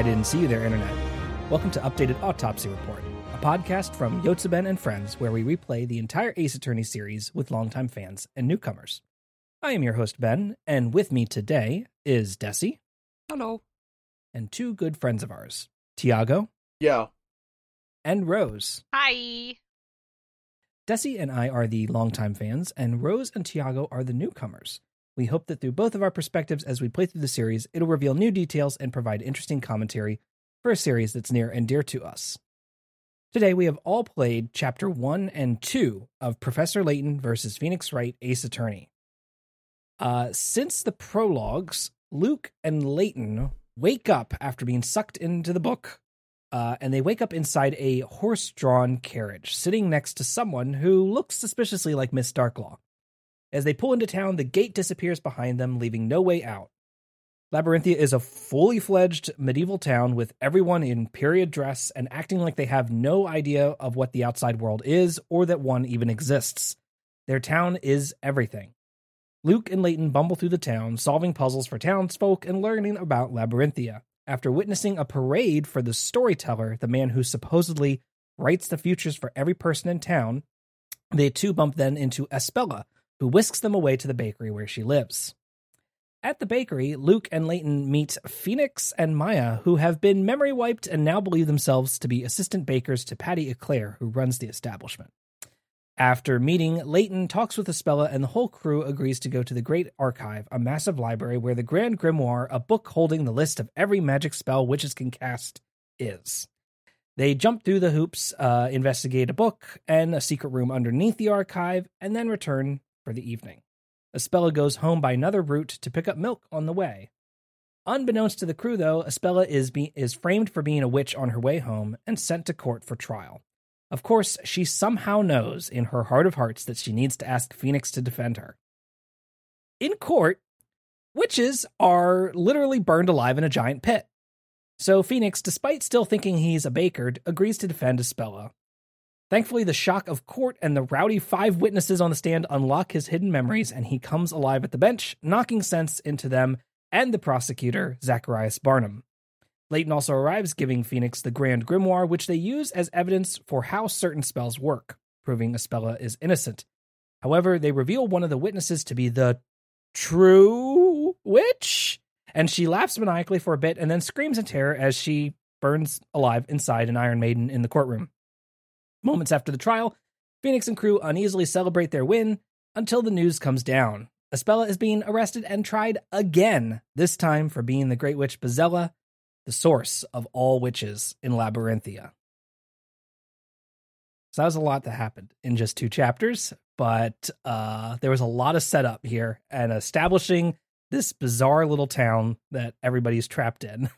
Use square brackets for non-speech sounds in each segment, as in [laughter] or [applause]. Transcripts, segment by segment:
hello. I didn't see you there, Internet. Welcome to Updated Autopsy Report, a podcast from Yotsuben and Friends where we replay the entire Ace Attorney series with longtime fans and newcomers. I am your host, Ben, and with me today is Dessy. Hello. And two good friends of ours, Tiago. Yeah. And Rose. Hi. Dessy and I are the longtime fans, and Rose and Tiago are the newcomers. We hope that through both of our perspectives as we play through the series, it'll reveal new details and provide interesting commentary for a series that's near and dear to us. Today, we have all played Chapter 1 and 2 of Professor Layton versus Phoenix Wright Ace Attorney. Uh, since the prologues, Luke and Layton wake up after being sucked into the book, uh, and they wake up inside a horse drawn carriage, sitting next to someone who looks suspiciously like Miss Darklaw. As they pull into town, the gate disappears behind them, leaving no way out. Labyrinthia is a fully fledged medieval town with everyone in period dress and acting like they have no idea of what the outside world is or that one even exists. Their town is everything. Luke and Layton bumble through the town, solving puzzles for townsfolk and learning about Labyrinthia. After witnessing a parade for the storyteller, the man who supposedly writes the futures for every person in town, they too bump then into Espella, who whisks them away to the bakery where she lives. At the bakery, Luke and Layton meet Phoenix and Maya, who have been memory wiped and now believe themselves to be assistant bakers to Patty Eclair, who runs the establishment. After meeting, Layton talks with Espella, and the whole crew agrees to go to the Great Archive, a massive library where the Grand Grimoire, a book holding the list of every magic spell witches can cast, is. They jump through the hoops, uh, investigate a book and a secret room underneath the archive, and then return for the evening. Espella goes home by another route to pick up milk on the way. Unbeknownst to the crew, though, Espella is, be- is framed for being a witch on her way home and sent to court for trial. Of course, she somehow knows in her heart of hearts that she needs to ask Phoenix to defend her. In court, witches are literally burned alive in a giant pit. So Phoenix, despite still thinking he's a baker, agrees to defend Espella. Thankfully, the shock of court and the rowdy five witnesses on the stand unlock his hidden memories, and he comes alive at the bench, knocking sense into them and the prosecutor, Zacharias Barnham. Layton also arrives, giving Phoenix the Grand Grimoire, which they use as evidence for how certain spells work, proving Espella is innocent. However, they reveal one of the witnesses to be the true witch, and she laughs maniacally for a bit and then screams in terror as she burns alive inside an Iron Maiden in the courtroom. Moments after the trial, Phoenix and crew uneasily celebrate their win until the news comes down. Espella is being arrested and tried again, this time for being the Great Witch Bezella, the source of all witches in Labyrinthia. So that was a lot that happened in just two chapters, but uh, there was a lot of setup here and establishing this bizarre little town that everybody's trapped in.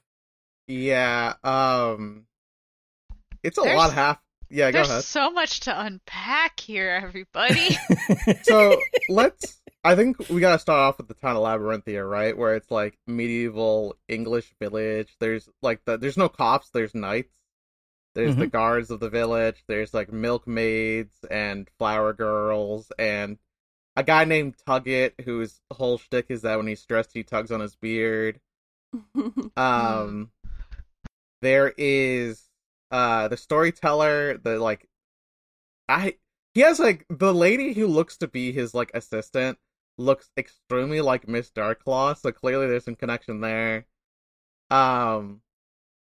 Yeah. Um. It's a There's- lot half. Yeah, go There's ahead. so much to unpack here, everybody. [laughs] [laughs] So let's. I think we gotta start off with the town of Labyrinthia, right? Where it's like medieval English village. There's like the there's no cops. There's knights. There's the guards of the village. There's like milkmaids and flower girls and a guy named Tugget whose whole shtick is that when he's stressed he tugs on his beard. [laughs] Um, there is uh the storyteller, the like, I he has like the lady who looks to be his like assistant looks extremely like Miss Darklaw, so clearly there's some connection there. Um,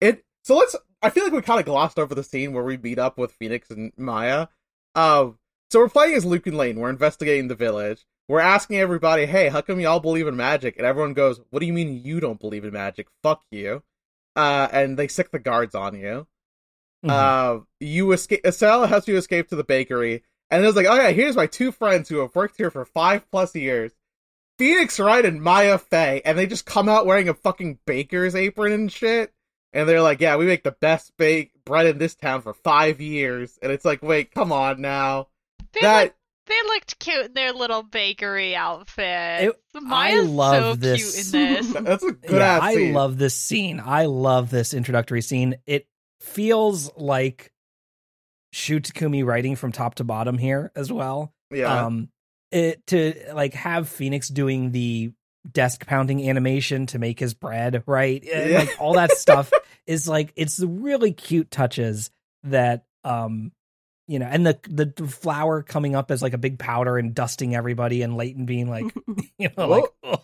it so let's. I feel like we kind of glossed over the scene where we meet up with Phoenix and Maya. Um, so we're playing as Luke and Lane. We're investigating the village. We're asking everybody, "Hey, how come y'all believe in magic?" And everyone goes, "What do you mean you don't believe in magic? Fuck you!" Uh, and they sick the guards on you. Mhm. Uh, you escape. Espella helps you escape to the bakery, and it was like, "Oh yeah, here's my two friends who have worked here for five plus years." Phoenix Wright and Maya Fey, and they just come out wearing a fucking baker's apron and shit. And they're like, yeah, we make the best bake bread in this town for five years. And it's like, wait, come on now. they, that looked, they looked cute in their little bakery outfit. It- Maya's love so this. cute in this. [laughs] that's a good yeah, ass I scene. love this scene. I love this introductory scene. It feels like Shu Takumi writing from top to bottom here as well. yeah. Um, it to like have Phoenix doing the desk pounding animation to make his bread, right? Yeah. Like all that stuff [laughs] is like it's the really cute touches that um you know, and the the flour coming up as like a big powder and dusting everybody, and Layton being like, [laughs] [laughs] you know, like, "Ugh,"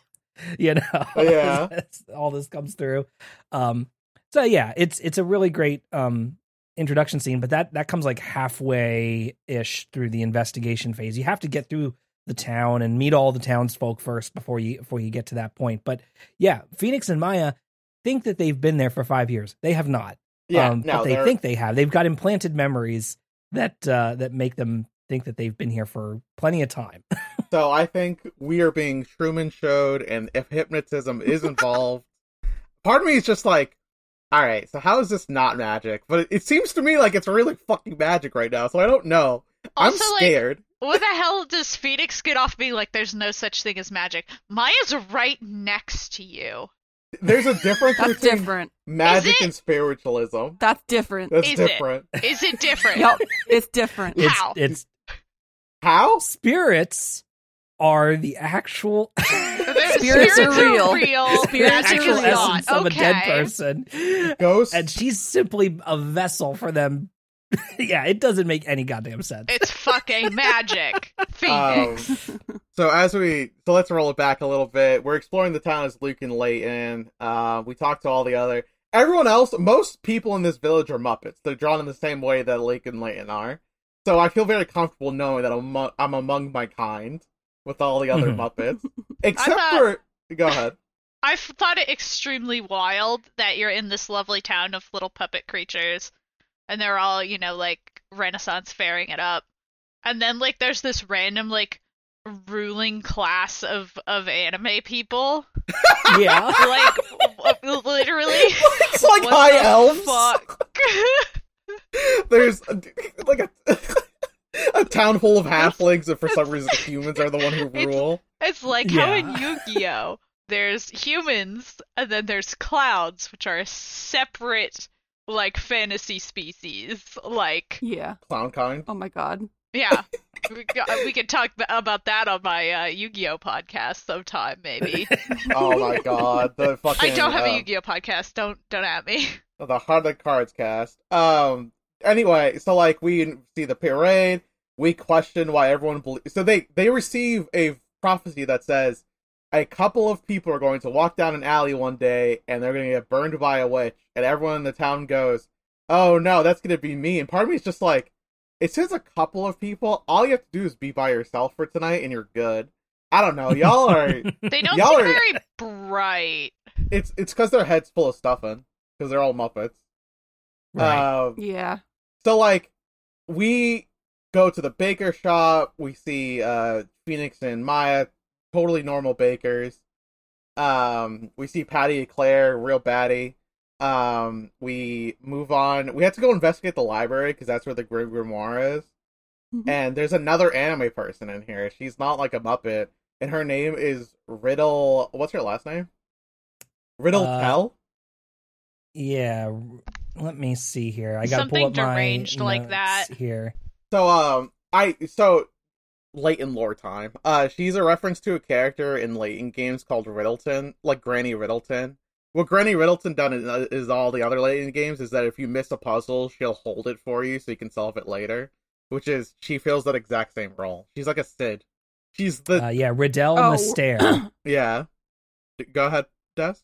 you know, Yeah. all this comes through. Um, so yeah, it's it's a really great um introduction scene, but that that comes like halfway ish through the investigation phase. You have to get through the town and meet all the townsfolk first before you before you get to that point. But yeah, Phoenix and Maya think that they've been there for five years. They have not. Yeah, um, no, but they they're- think they have. They've got implanted memories that uh, that make them think that they've been here for plenty of time. [laughs] So I think we are being Truman showed, and if hypnotism is involved, part of me is just like, all right, so how is this not magic? But it, it seems to me like it's really fucking magic right now, so I don't know. I'm Also, like, scared. What the [laughs] hell does Phoenix get off being like, there's no such thing as magic? Maya's right next to you. There's a difference [laughs] That's between different. magic and spiritualism. That's different. That's Is it? different. Is it different? Yup, it's different. It's How? it's How? spirits are the actual [laughs] They're- Spirits are real. the Spirits are actual real. essence of a dead Okay. person. Ghosts? And she's simply a vessel for them. [laughs] yeah, it doesn't make any goddamn sense. It's fucking magic. [laughs] Um, Phoenix. so as we so let's roll it back a little bit. We're exploring the town as Luke and Layton. Uh, we talked to all the other everyone else. Most people in this village are Muppets. They're drawn in the same way that Luke and Layton are. So I feel very comfortable knowing that I'm, I'm among my kind with all the other Mhm. Muppets, [laughs] except thought- for go ahead. I f- thought it extremely wild that you're in this lovely town of little puppet creatures, and they're all, you know, like Renaissance fairing it up, and then like there's this random like ruling class of of anime people, [laughs] yeah. like literally. [laughs] It's like what high elves. Fuck? There's like a a town full of halflings, and for some reason the humans are the one who [laughs] rule. It's like how in Yu-Gi-Oh, there's humans and then there's clouds, which are a separate like fantasy species. Like, yeah. Clown kind. Oh my god. yeah, [laughs] we, got, we could talk about that on my uh, Yu-Gi-Oh podcast sometime, maybe. [laughs] Oh my god, the fucking. I don't have uh, a Yu-Gi-Oh podcast. Don't don't at me. the Heart of the Cards cast. Um. Anyway, so like we see the parade, we question why everyone believes. So they they receive a prophecy that says a couple of people are going to walk down an alley one day and they're going to get burned by a witch, and everyone in the town goes, "Oh no, that's going to be me." And part of me is just like, it says a couple of people. All you have to do is be by yourself for tonight, and you're good. I don't know. Y'all are. [laughs] They don't Y'all seem are- very bright. it's it's because their heads full of stuffing because they're all Muppets. Right. Um, Yeah. So like we go to the baker shop, we see uh Phoenix and Maya, totally normal bakers. Um we see Patty Eclair, real baddie. Um we move on. We have to go investigate the library because that's where the Grim Grimoire is. Mhm. And there's another anime person in here. She's not like a Muppet, and her name is Riddle. What's her last name? Riddle Uh, Tell. Yeah. Let me see here. I got to pull Something up my deranged like notes that. here. So um I so Layton lore time. Uh she's a reference to a character in Layton games called Riddleton, like Granny Riddleton. What Granny Riddleton done is, uh, is all the other Layton games is that if you miss a puzzle, she'll hold it for you so you can solve it later. Which is she fills that exact same role. She's like a Sid. She's the Uh, yeah, Riddell Oh. Mystere. [coughs] yeah. Go ahead, Des.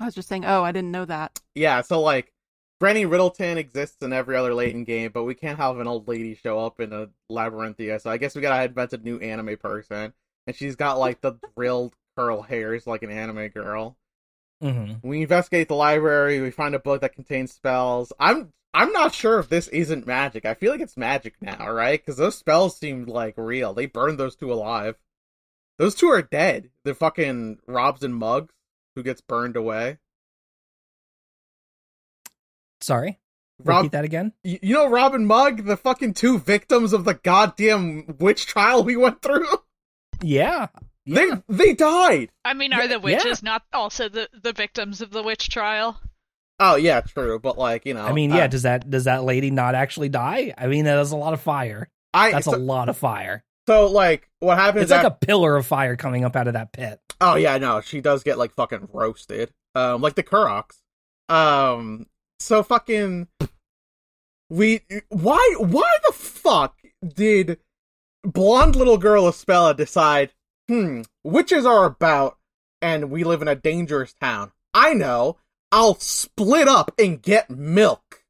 I was just saying, oh, I didn't know that. Yeah, so like Granny Riddleton exists in every other Layton game, but we can't have an old lady show up in a Labyrinthia, so I guess we gotta invent a new anime person. And she's got like the drilled curl hairs like an anime girl. hmm We investigate the library, we find a book that contains spells. I'm I'm not sure if this isn't magic. I feel like it's magic now, right? Because those spells seem like real. They burned those two alive. Those two are dead. The fucking Robs and Mugs who gets burned away. Sorry. Rob- Repeat that again. You know Robin Mugg, the fucking two victims of the goddamn witch trial we went through? Yeah. Yeah. They they died. I mean, are the yeah. witches not also the the victims of the witch trial? Oh yeah, true, but like, you know. I mean, yeah. uh, Does that does that lady not actually die? I mean, that is a lot of fire. I That's so, a lot of fire. so like what happens It's like af- a pillar of fire coming up out of that pit. Oh yeah, no, she does get like fucking roasted. Um, like the Kuroks. Um, so fucking we why why the fuck did blonde little girl Espella decide, hmm, witches are about and we live in a dangerous town. I know. I'll split up and get milk.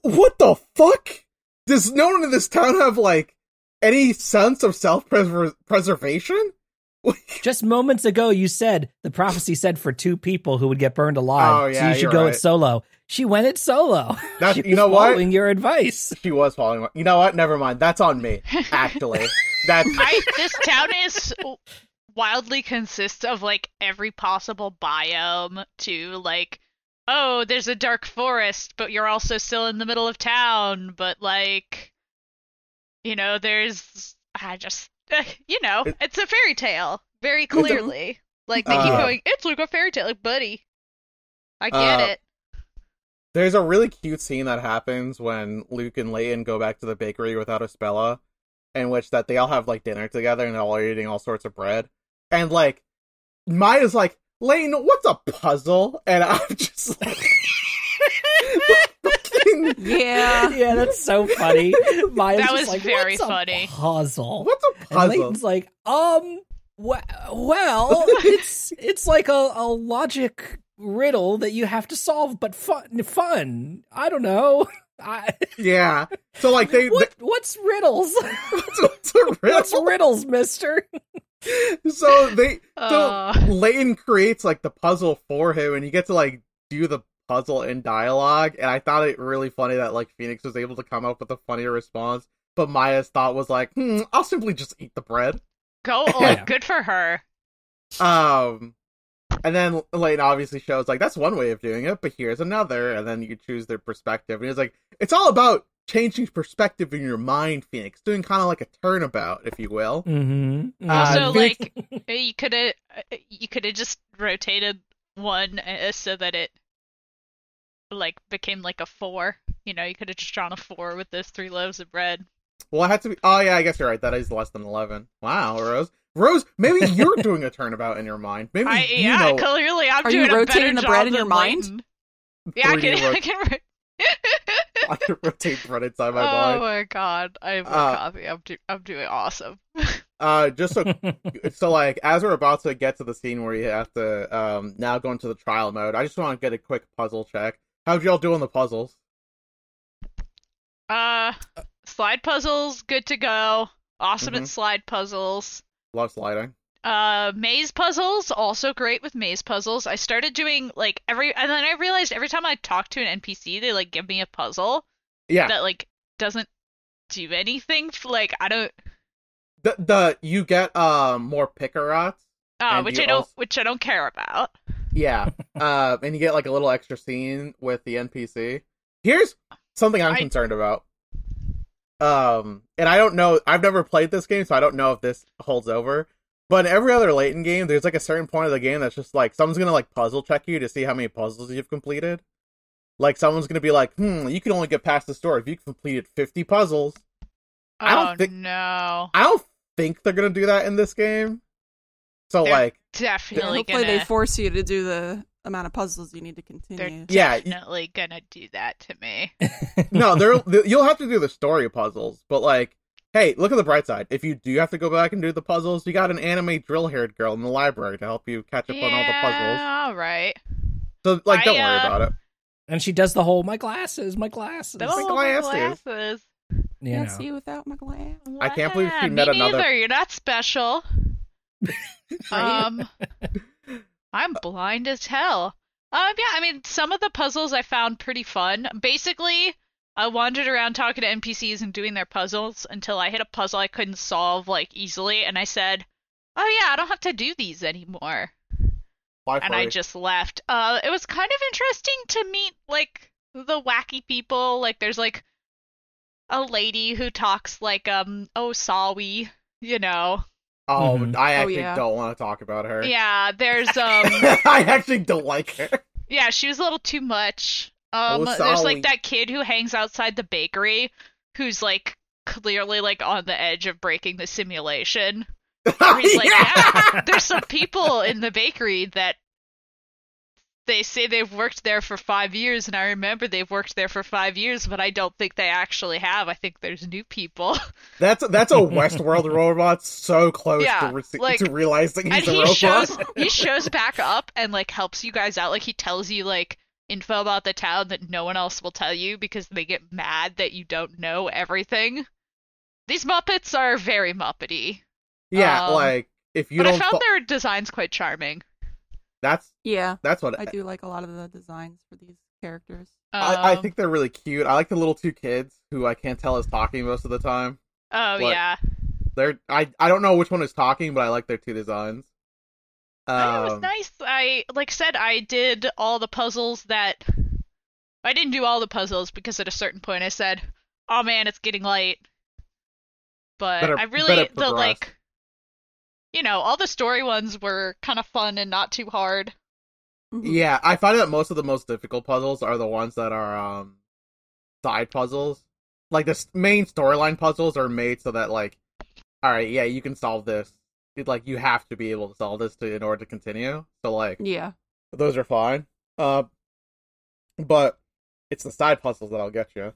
What the fuck? Does no one in this town have like any sense of self preservation? [laughs] Just moments ago, you said the prophecy said for two people who would get burned alive. Oh, yeah, so you should go right. it solo. She went it solo. That's- [laughs] she you know was what? following your advice. She was following. You know what? Never mind. That's on me. Actually, that's [laughs] I this town is wildly consists of like every possible biome to like oh there's a dark forest but you're also still in the middle of town but like you know there's I just [laughs] you know It- it's a fairy tale very clearly like they keep Uh, going it's like a fairy tale like buddy I get Uh, it There's a really cute scene that happens when Luke and Layton go back to the bakery without Espella, in which that they all have like dinner together and they're all eating all sorts of bread. And like Maya's like, Layton, what's a puzzle? And I'm [laughs] just like [laughs] fucking- [laughs] Yeah. yeah, that's so funny. Maya's That was like, very "What's a funny." Puzzle. What's a And puzzle? Layton's like, um, we- well, [laughs] it's it's like a, a logic riddle that you have to solve, but fun. Fun. I don't know. [laughs] I, Yeah. So like they, what what's riddles? they what's, what's a what's riddles, Mister? So they so Uh. Layton creates like the puzzle for him, and you get to like do the puzzle in dialogue. And I thought it really funny that like Phoenix was able to come up with a funnier response, but Maya's thought was like, hmm, I'll simply just eat the bread. go [laughs] Yeah. good for her Um, and then Layton obviously shows like that's one way of doing it, but here's another, and then you choose their perspective. And he's like, it's all about changing perspective in your mind, Phoenix, doing kind of like a turnabout, if you will. Mm-hmm. Uh, Also, Phoenix- like [laughs] you could have you could have just rotated one uh, so that it like became like a four. You know, you could have just drawn a four with those three loaves of bread. Well, I had to be. Oh yeah, I guess you're right. That is less than eleven. Wow, Rose. Rose, maybe you're [laughs] doing a turnabout in your mind. Maybe I you yeah, know. clearly I'm Are you doing a better rotating the job bread in than your mind? Layton. Yeah, I [laughs] can. ro- I can. ro- I can rotate bread inside my oh mind. Oh my god, I have a Uh, copy. I'm do- I'm doing awesome. [laughs] Uh, just so so like as we're about to get to the scene where you have to um now go into the trial mode, I just want to get a quick puzzle check. How'd y'all do on the puzzles? Uh, slide puzzles, good to go. Awesome Mhm. at slide puzzles. Love sliding. Uh, maze puzzles also great with maze puzzles. I started doing like every, and then I realized every time I talk to an NPC, they like give me a puzzle Yeah, that like doesn't do anything. Like I don't, the the you get um more picarats. uh, And which I don't, also- which I don't care about. Yeah, [laughs] uh, and you get like a little extra scene with the NPC. Here's something I'm I- concerned about. Um, and I don't know. I've never played this game, so I don't know if this holds over. But in every other Layton game, there's like a certain point of the game that's just like someone's gonna like puzzle check you to see how many puzzles you've completed. Like someone's gonna be like, "Hmm, you can only get past the store if you completed 50 puzzles." I don't oh think- no, I don't think they're gonna do that in this game. So They're like, definitely Hopefully gonna. they force you to do the amount of puzzles you need to continue. they're. Yeah, y- definitely gonna do that to me. [laughs] no, there you'll have to do the story puzzles, but like, hey, look at the bright side. If you do have to go back and do the puzzles, you got an anime drill-haired girl in the library to help you catch up on all the puzzles. All right. So like, don't I, worry uh, about it. and she does the whole my glasses, my glasses. Oh, my glasses. glasses. you Can't know. see without my glass. I can't believe she met me another- Neither. You're not special. [laughs] Right? um, I'm blind as hell. Um, yeah, I mean, some of the puzzles I found pretty fun. Basically, I wandered around talking to NPCs and doing their puzzles until I hit a puzzle I couldn't solve like easily, and I said, "Oh yeah, I don't have to do these anymore." Bye, and I just left. Uh, it was kind of interesting to meet like the wacky people. Like, there's like a lady who talks like um Osawi, you know. Oh, Mhm. I Oh, actually yeah. don't want to talk about her. Yeah, there's [laughs] um I actually don't like her. yeah, she was a little too much. Um, there's like that kid who hangs outside the bakery, who's like clearly like on the edge of breaking the simulation. [laughs] He's like, Yeah. yeah, there's some people in the bakery that they say they've worked there for five years, and I remember they've worked there for five years, but I don't think they actually have. I think there's new people. [laughs] That's that's a Westworld robot so close Yeah, to, re- like- to realizing and he's a he robot. shows he [laughs] shows back up and like helps you guys out. Like he tells you like info about the town that no one else will tell you because they get mad that you don't know everything. These Muppets are very Muppety. yeah, um, like if you but I don't, found fo- their designs quite charming. That's Yeah, that's what I do like a lot of the designs for these characters. I, I Um, think they're really cute. I like the little two kids who I can't tell is talking most of the time. Oh yeah. They're I I don't know which one is talking, but I like their two designs. I think it was Um, nice. I like said I did all the puzzles that I didn't do all the puzzles because at a certain point I said, "Oh man, it's getting late." But Better- I really the progress. like you know, all the story ones were kind of fun and not too hard. Mhm. Yeah, I find that most of the most difficult puzzles are the ones that are um side puzzles. Like the main storyline puzzles are made so that like, all right, yeah, you can solve this. It, like you have to be able to solve this to in order to continue. So like Yeah. those are fine. Uh, but it's the side puzzles that I'll get you.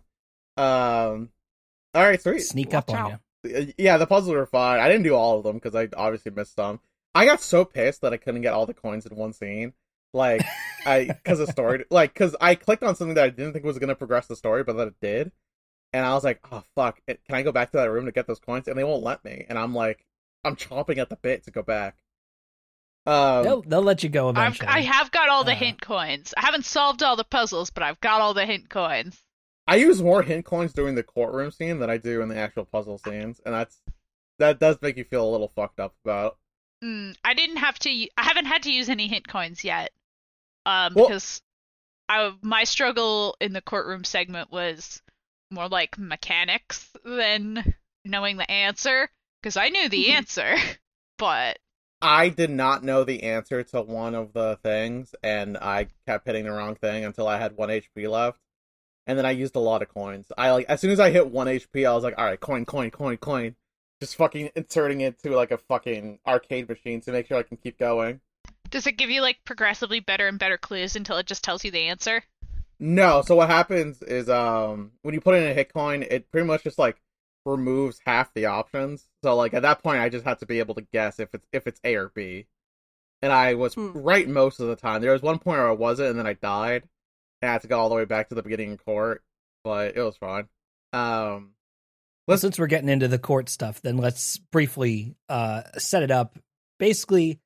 Um, all right, sweet. Sneak up Watch on out. you. Yeah, the puzzles are fun. I didn't do all of them because I obviously missed some. I got so pissed that I couldn't get all the coins in one scene. Like, [laughs] I because of story, like because I clicked on something that I didn't think was gonna progress the story, but that it did, and I was like, oh fuck, it, can I go back to that room to get those coins? And they won't let me, and I'm like, I'm chomping at the bit to go back. Um, They'll they'll let you go I've, eventually. I have got all the Uh, hint coins. I haven't solved all the puzzles, but I've got all the hint coins. I use more hint coins during the courtroom scene than I do in the actual puzzle scenes, and that's that does make you feel a little fucked up about. Mm, I didn't have to. I haven't had to use any hint coins yet, um, Well- because I, my struggle in the courtroom segment was more like mechanics than knowing the answer. Because I knew the [laughs] answer, but I did not know the answer to one of the things, and I kept hitting the wrong thing until I had one HP left, and then I used a lot of coins. I like as soon as I hit one HP, I was like, all right, coin, coin, coin, coin, just fucking inserting it to like a fucking arcade machine to make sure I can keep going. does it give you like progressively better and better clues until it just tells you the answer? No, so what happens is um when you put in a hint coin, it pretty much just like removes half the options. So like at that point I just had to be able to guess if it's if it's A or B. And I was Hmm. right most of the time. There was one point where I wasn't and then I died. And I had to go all the way back to the beginning of court. But it was fine. Um Well, since we're getting into the court stuff, then let's briefly uh, set it up. Basically,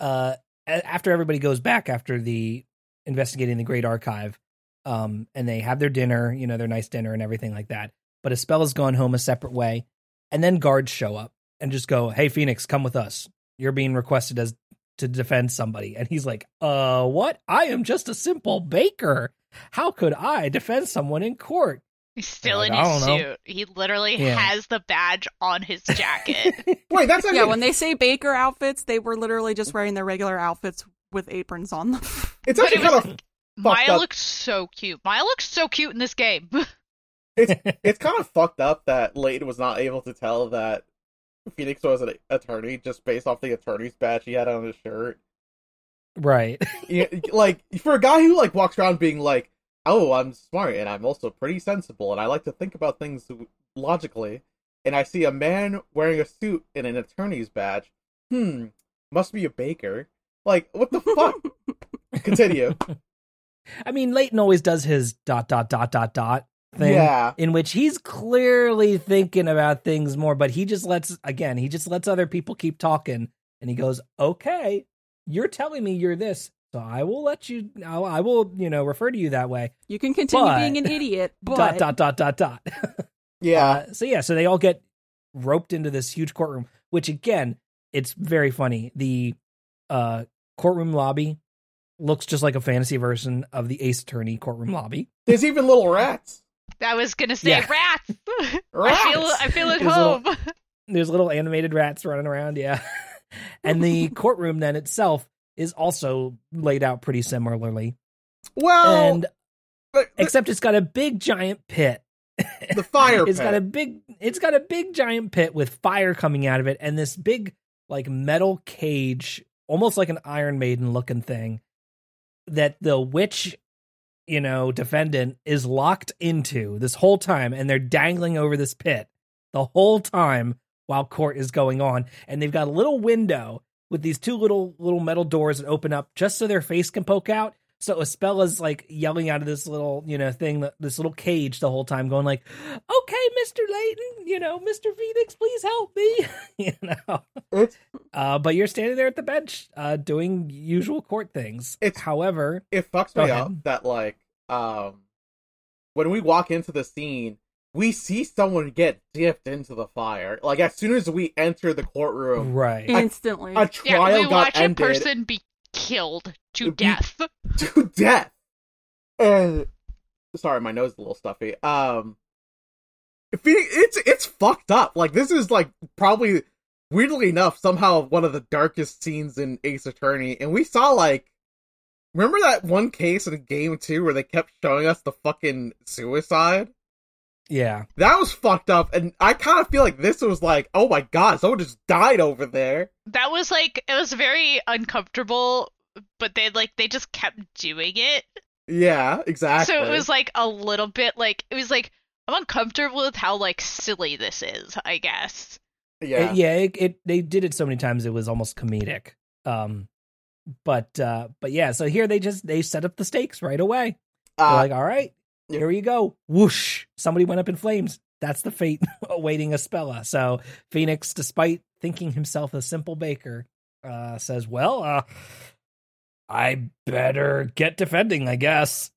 uh, after everybody goes back after the investigating the Great Archive, um, and they have their dinner, you know, their nice dinner and everything like that. But Espella's gone home a separate way, and then guards show up and just go, "Hey, Phoenix, come with us. You're being requested as to defend somebody." And he's like, "Uh, what? I am just a simple baker. How could I defend someone in court?" He's still Like, in I his don't know. suit. He literally Yeah. has the badge on his [laughs] jacket. Wait, that's actually Yeah, when they say baker outfits, they were literally just wearing their regular outfits with aprons on them. [laughs] it's actually it was- kind of Maya up. looks so cute. Maya looks so cute in this game. [laughs] it's it's kind of fucked up that Layton was not able to tell that Phoenix was an attorney just based off the attorney's badge he had on his shirt. Right. [laughs] yeah, like for a guy who like walks around being like, "Oh, I'm smart and I'm also pretty sensible and I like to think about things logically," and I see a man wearing a suit and an attorney's badge. Hmm, must be a baker. Like, what the fuck? [laughs] Continue. I mean, Layton always does his dot dot dot dot dot thing, Yeah, in which he's clearly thinking about things more, but he just lets again, he just lets other people keep talking, and he goes, "Okay, you're telling me you're this, so I will let you. I'll, I will, you know, refer to you that way." You can continue But- being an idiot, [laughs] but Dot dot dot dot dot. [laughs] yeah. Uh, so yeah, so they all get roped into this huge courtroom, which again, it's very funny. The uh, courtroom lobby looks just like a fantasy version of the Ace Attorney courtroom lobby. There's even little rats. I was gonna say Yeah. rats. Rats. [laughs] I feel I feel at There's home. little- There's little animated rats running around, yeah. And the [laughs] courtroom then itself is also laid out pretty similarly, well, and but except it's got a big giant pit. the fire [laughs] It's pit. got a big it's got a big giant pit with fire coming out of it and this big like metal cage, almost like an Iron Maiden looking thing that the witch, you know, defendant is locked into this whole time and they're dangling over this pit the whole time while court is going on and they've got a little window with these two little little metal doors that open up just so their face can poke out so Espella's like yelling out of this little, you know, thing, this little cage the whole time, going like, "Okay, Mister Layton, you know, Mister Phoenix, please help me," [laughs] you know. It's Uh, but you're standing there at the bench, uh, doing usual court things. It's- however, it fucks me ahead. up that like um when we walk into the scene we see someone get dipped into the fire. Like as soon as we enter the courtroom right? Instantly. a Yeah, trial we got watch a ended. person be killed to Be- death. [laughs] to death. And sorry my nose is a little stuffy. Um it's it's fucked up. Like this is like probably weirdly enough somehow one of the darkest scenes in ace attorney. And we saw like remember that one case in game two where they kept showing us the fucking suicide yeah, That was fucked up, and I kind of feel like this was like, oh my god, someone just died over there. That was like it was very uncomfortable, but they like they just kept doing it. Yeah, exactly. So it was like a little bit like it was like I'm uncomfortable with how like silly this is, I guess. yeah, It- yeah. It, it they did it so many times it was almost comedic. Um, but uh, but yeah. So here they just they set up the stakes right away. Uh, like, all right, yeah. Here you go. Whoosh! Somebody went up in flames. That's the fate [laughs] awaiting Espella. So Phoenix, despite thinking himself a simple baker, uh, says, "Well, uh, I better get defending, I guess."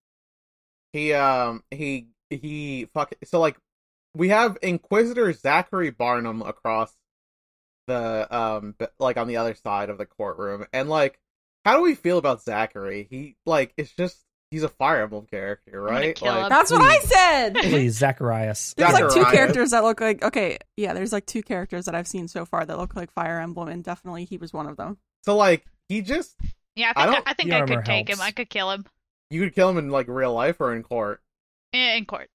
he um he he fuck. So like, we have Inquisitor Zachary Barnham across the um like on the other side of the courtroom, and like, how do we feel about Zachary? He like it's just he's a Fire Emblem character, right? like, him. That's what I said. [laughs] Please, Zacharias. There's like two characters that look like okay, yeah. There's like two characters that I've seen so far that look like Fire Emblem, and definitely he was one of them. so like he just Yeah, I I think I, don't- think I armor could take him. I could kill him you could kill him in like real life or in court. In court.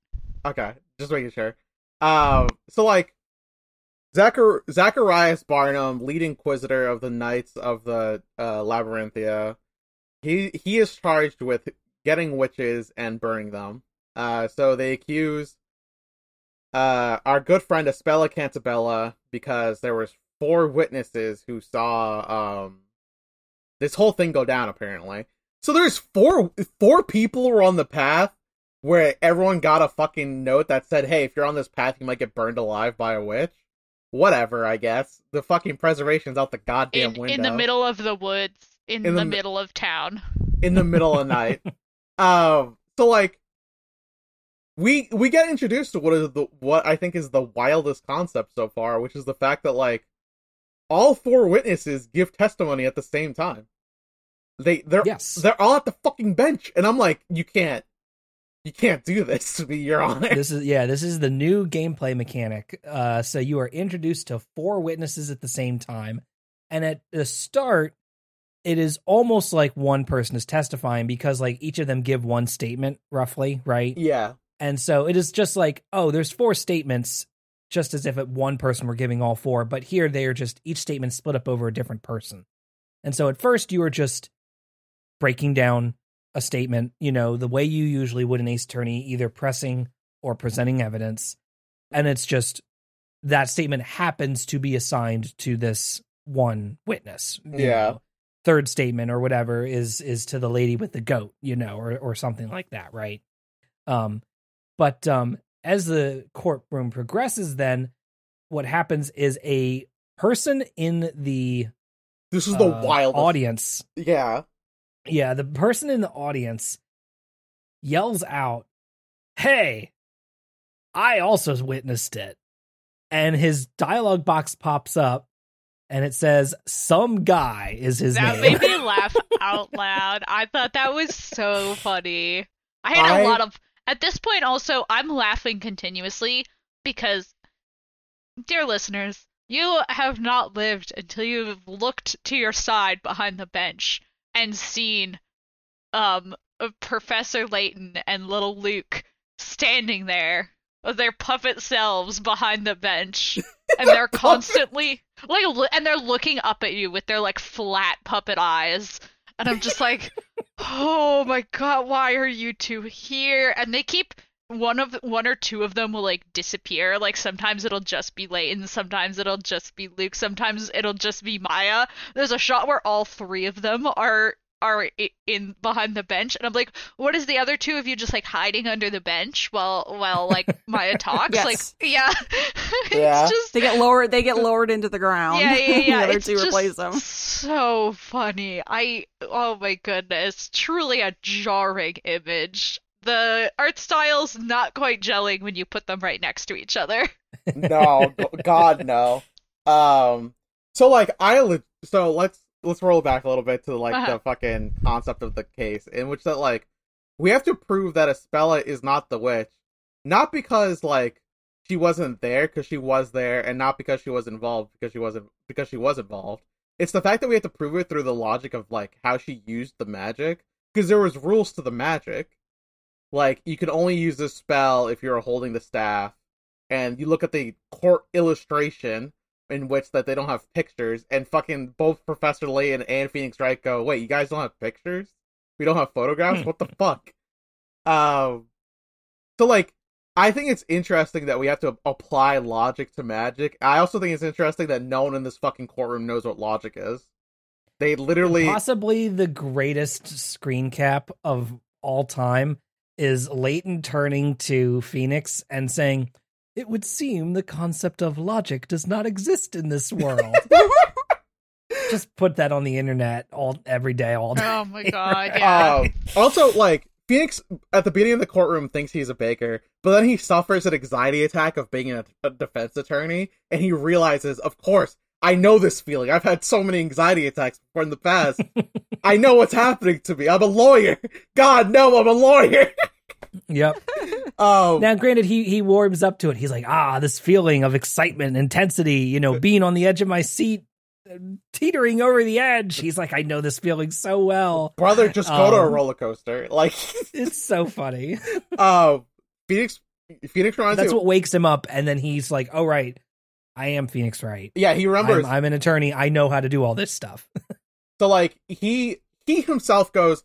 Okay, just making sure. Um, so like Zachar- Zacharias Barnham, lead inquisitor of the Knights of the uh, Labyrinthia, he he is charged with getting witches and burning them. Uh, so they accuse uh our good friend Espella Cantabella because there was four witnesses who saw um this whole thing go down apparently. So there's four four people were on the path where everyone got a fucking note that said, "Hey, if you're on this path, you might get burned alive by a witch." Whatever, I guess. The fucking preservation's out the goddamn In, window. in the middle of the woods, in, In the, the middle of town. in the middle of [laughs] night. Um, so like, we we get introduced to what is the what I think is the wildest concept so far, which is the fact that like all four witnesses give testimony at the same time. They they're Yes. they're all at the fucking bench, and I'm like, you can't, you can't do this [laughs] to be your honor. this is yeah this is the new gameplay mechanic uh so you are introduced to four witnesses at the same time and at the start it is almost like one person is testifying because like each of them give one statement roughly right Yeah, and so it is just like oh there's four statements just as if it one person were giving all four but here they are just each statement split up over a different person and so at first you are just breaking down a statement, you know, the way you usually would an ace attorney, either pressing or presenting evidence. And it's just that statement happens to be assigned to this one witness. Yeah. know. Third statement or whatever is is to the lady with the goat, you know, or or something like that, right? Um but um as the courtroom progresses then what happens is a person in the this is the uh, wildest. audience Yeah, yeah, the person in the audience yells out, Hey, I also witnessed it. And his dialogue box pops up and it says, Some guy is his that name. That made me [laughs] laugh out loud. I thought that was so funny. I had I- a lot of at this point also I'm laughing continuously because dear listeners, you have not lived until you've looked to your side behind the bench and seen um Professor Layton and little Luke standing there their puppet selves behind the bench. [laughs] And they're constantly like and they're looking up at you with their like flat puppet eyes. And i'm just like [laughs] oh my god why are you two here? And they keep one of one or two of them will like disappear. Like sometimes it'll just be Layton sometimes it'll just be Luke sometimes it'll just be Maya. There's a shot where all three of them are are in behind the bench and I'm like what is the other two of you just like hiding under the bench while while like Maya [laughs] talks Yes. like yeah [laughs] Yeah. just They get lowered. They get lowered into the ground. yeah, yeah, yeah. [laughs] the other it's two replace them. So funny. I oh my goodness, truly a jarring image. The art styles not quite gelling when you put them right next to each other. no, God no. Um, so like I le- so let's let's roll back a little bit to like Uh-huh. the fucking concept of the case in which that like we have to prove that Espella is not the witch, not because like she wasn't there because she was there, and not because she was involved because she wasn't because she was involved. It's the fact that we have to prove it through the logic of like how she used the magic because there was rules to the magic. Like you can only use this spell if you're holding the staff and you look at the court illustration in which that they don't have pictures, and fucking both Professor Layton and Phoenix Wright go, "Wait, you guys don't have pictures? We don't have photographs? Hmm. What the fuck?" Um, so like, I think it's interesting that we have to apply logic to magic. I also think it's interesting that no one in this fucking courtroom knows what logic is. They literally, Possibly the greatest screen cap of all time is Layton turning to Phoenix and saying, It would seem the concept of logic does not exist in this world. [laughs] Just put that on the internet all every day, all day. Oh my god, [laughs] yeah. Um, also, like Phoenix at the beginning of the courtroom thinks he's a baker, but then he suffers an anxiety attack of being a, a defense attorney, and he realizes, of course, I know this feeling. I've had so many anxiety attacks before in the past. [laughs] I know what's happening to me. I'm a lawyer. God, no, I'm a lawyer. Yep. [laughs] oh. Now, granted, he he warms up to it. He's like, ah, this feeling of excitement, intensity, you know, being on the edge of my seat, uh, teetering over the edge. He's like, I know this feeling so well. brother, just go to a Um, roller coaster. [laughs] Like, It's so funny. um, [laughs] Phoenix. Phoenix reminds That's me. what wakes him up, and then he's like, "Oh right, I am Phoenix Wright. yeah, he remembers. I'm, I'm an attorney. I know how to do all this stuff." So like he he himself goes,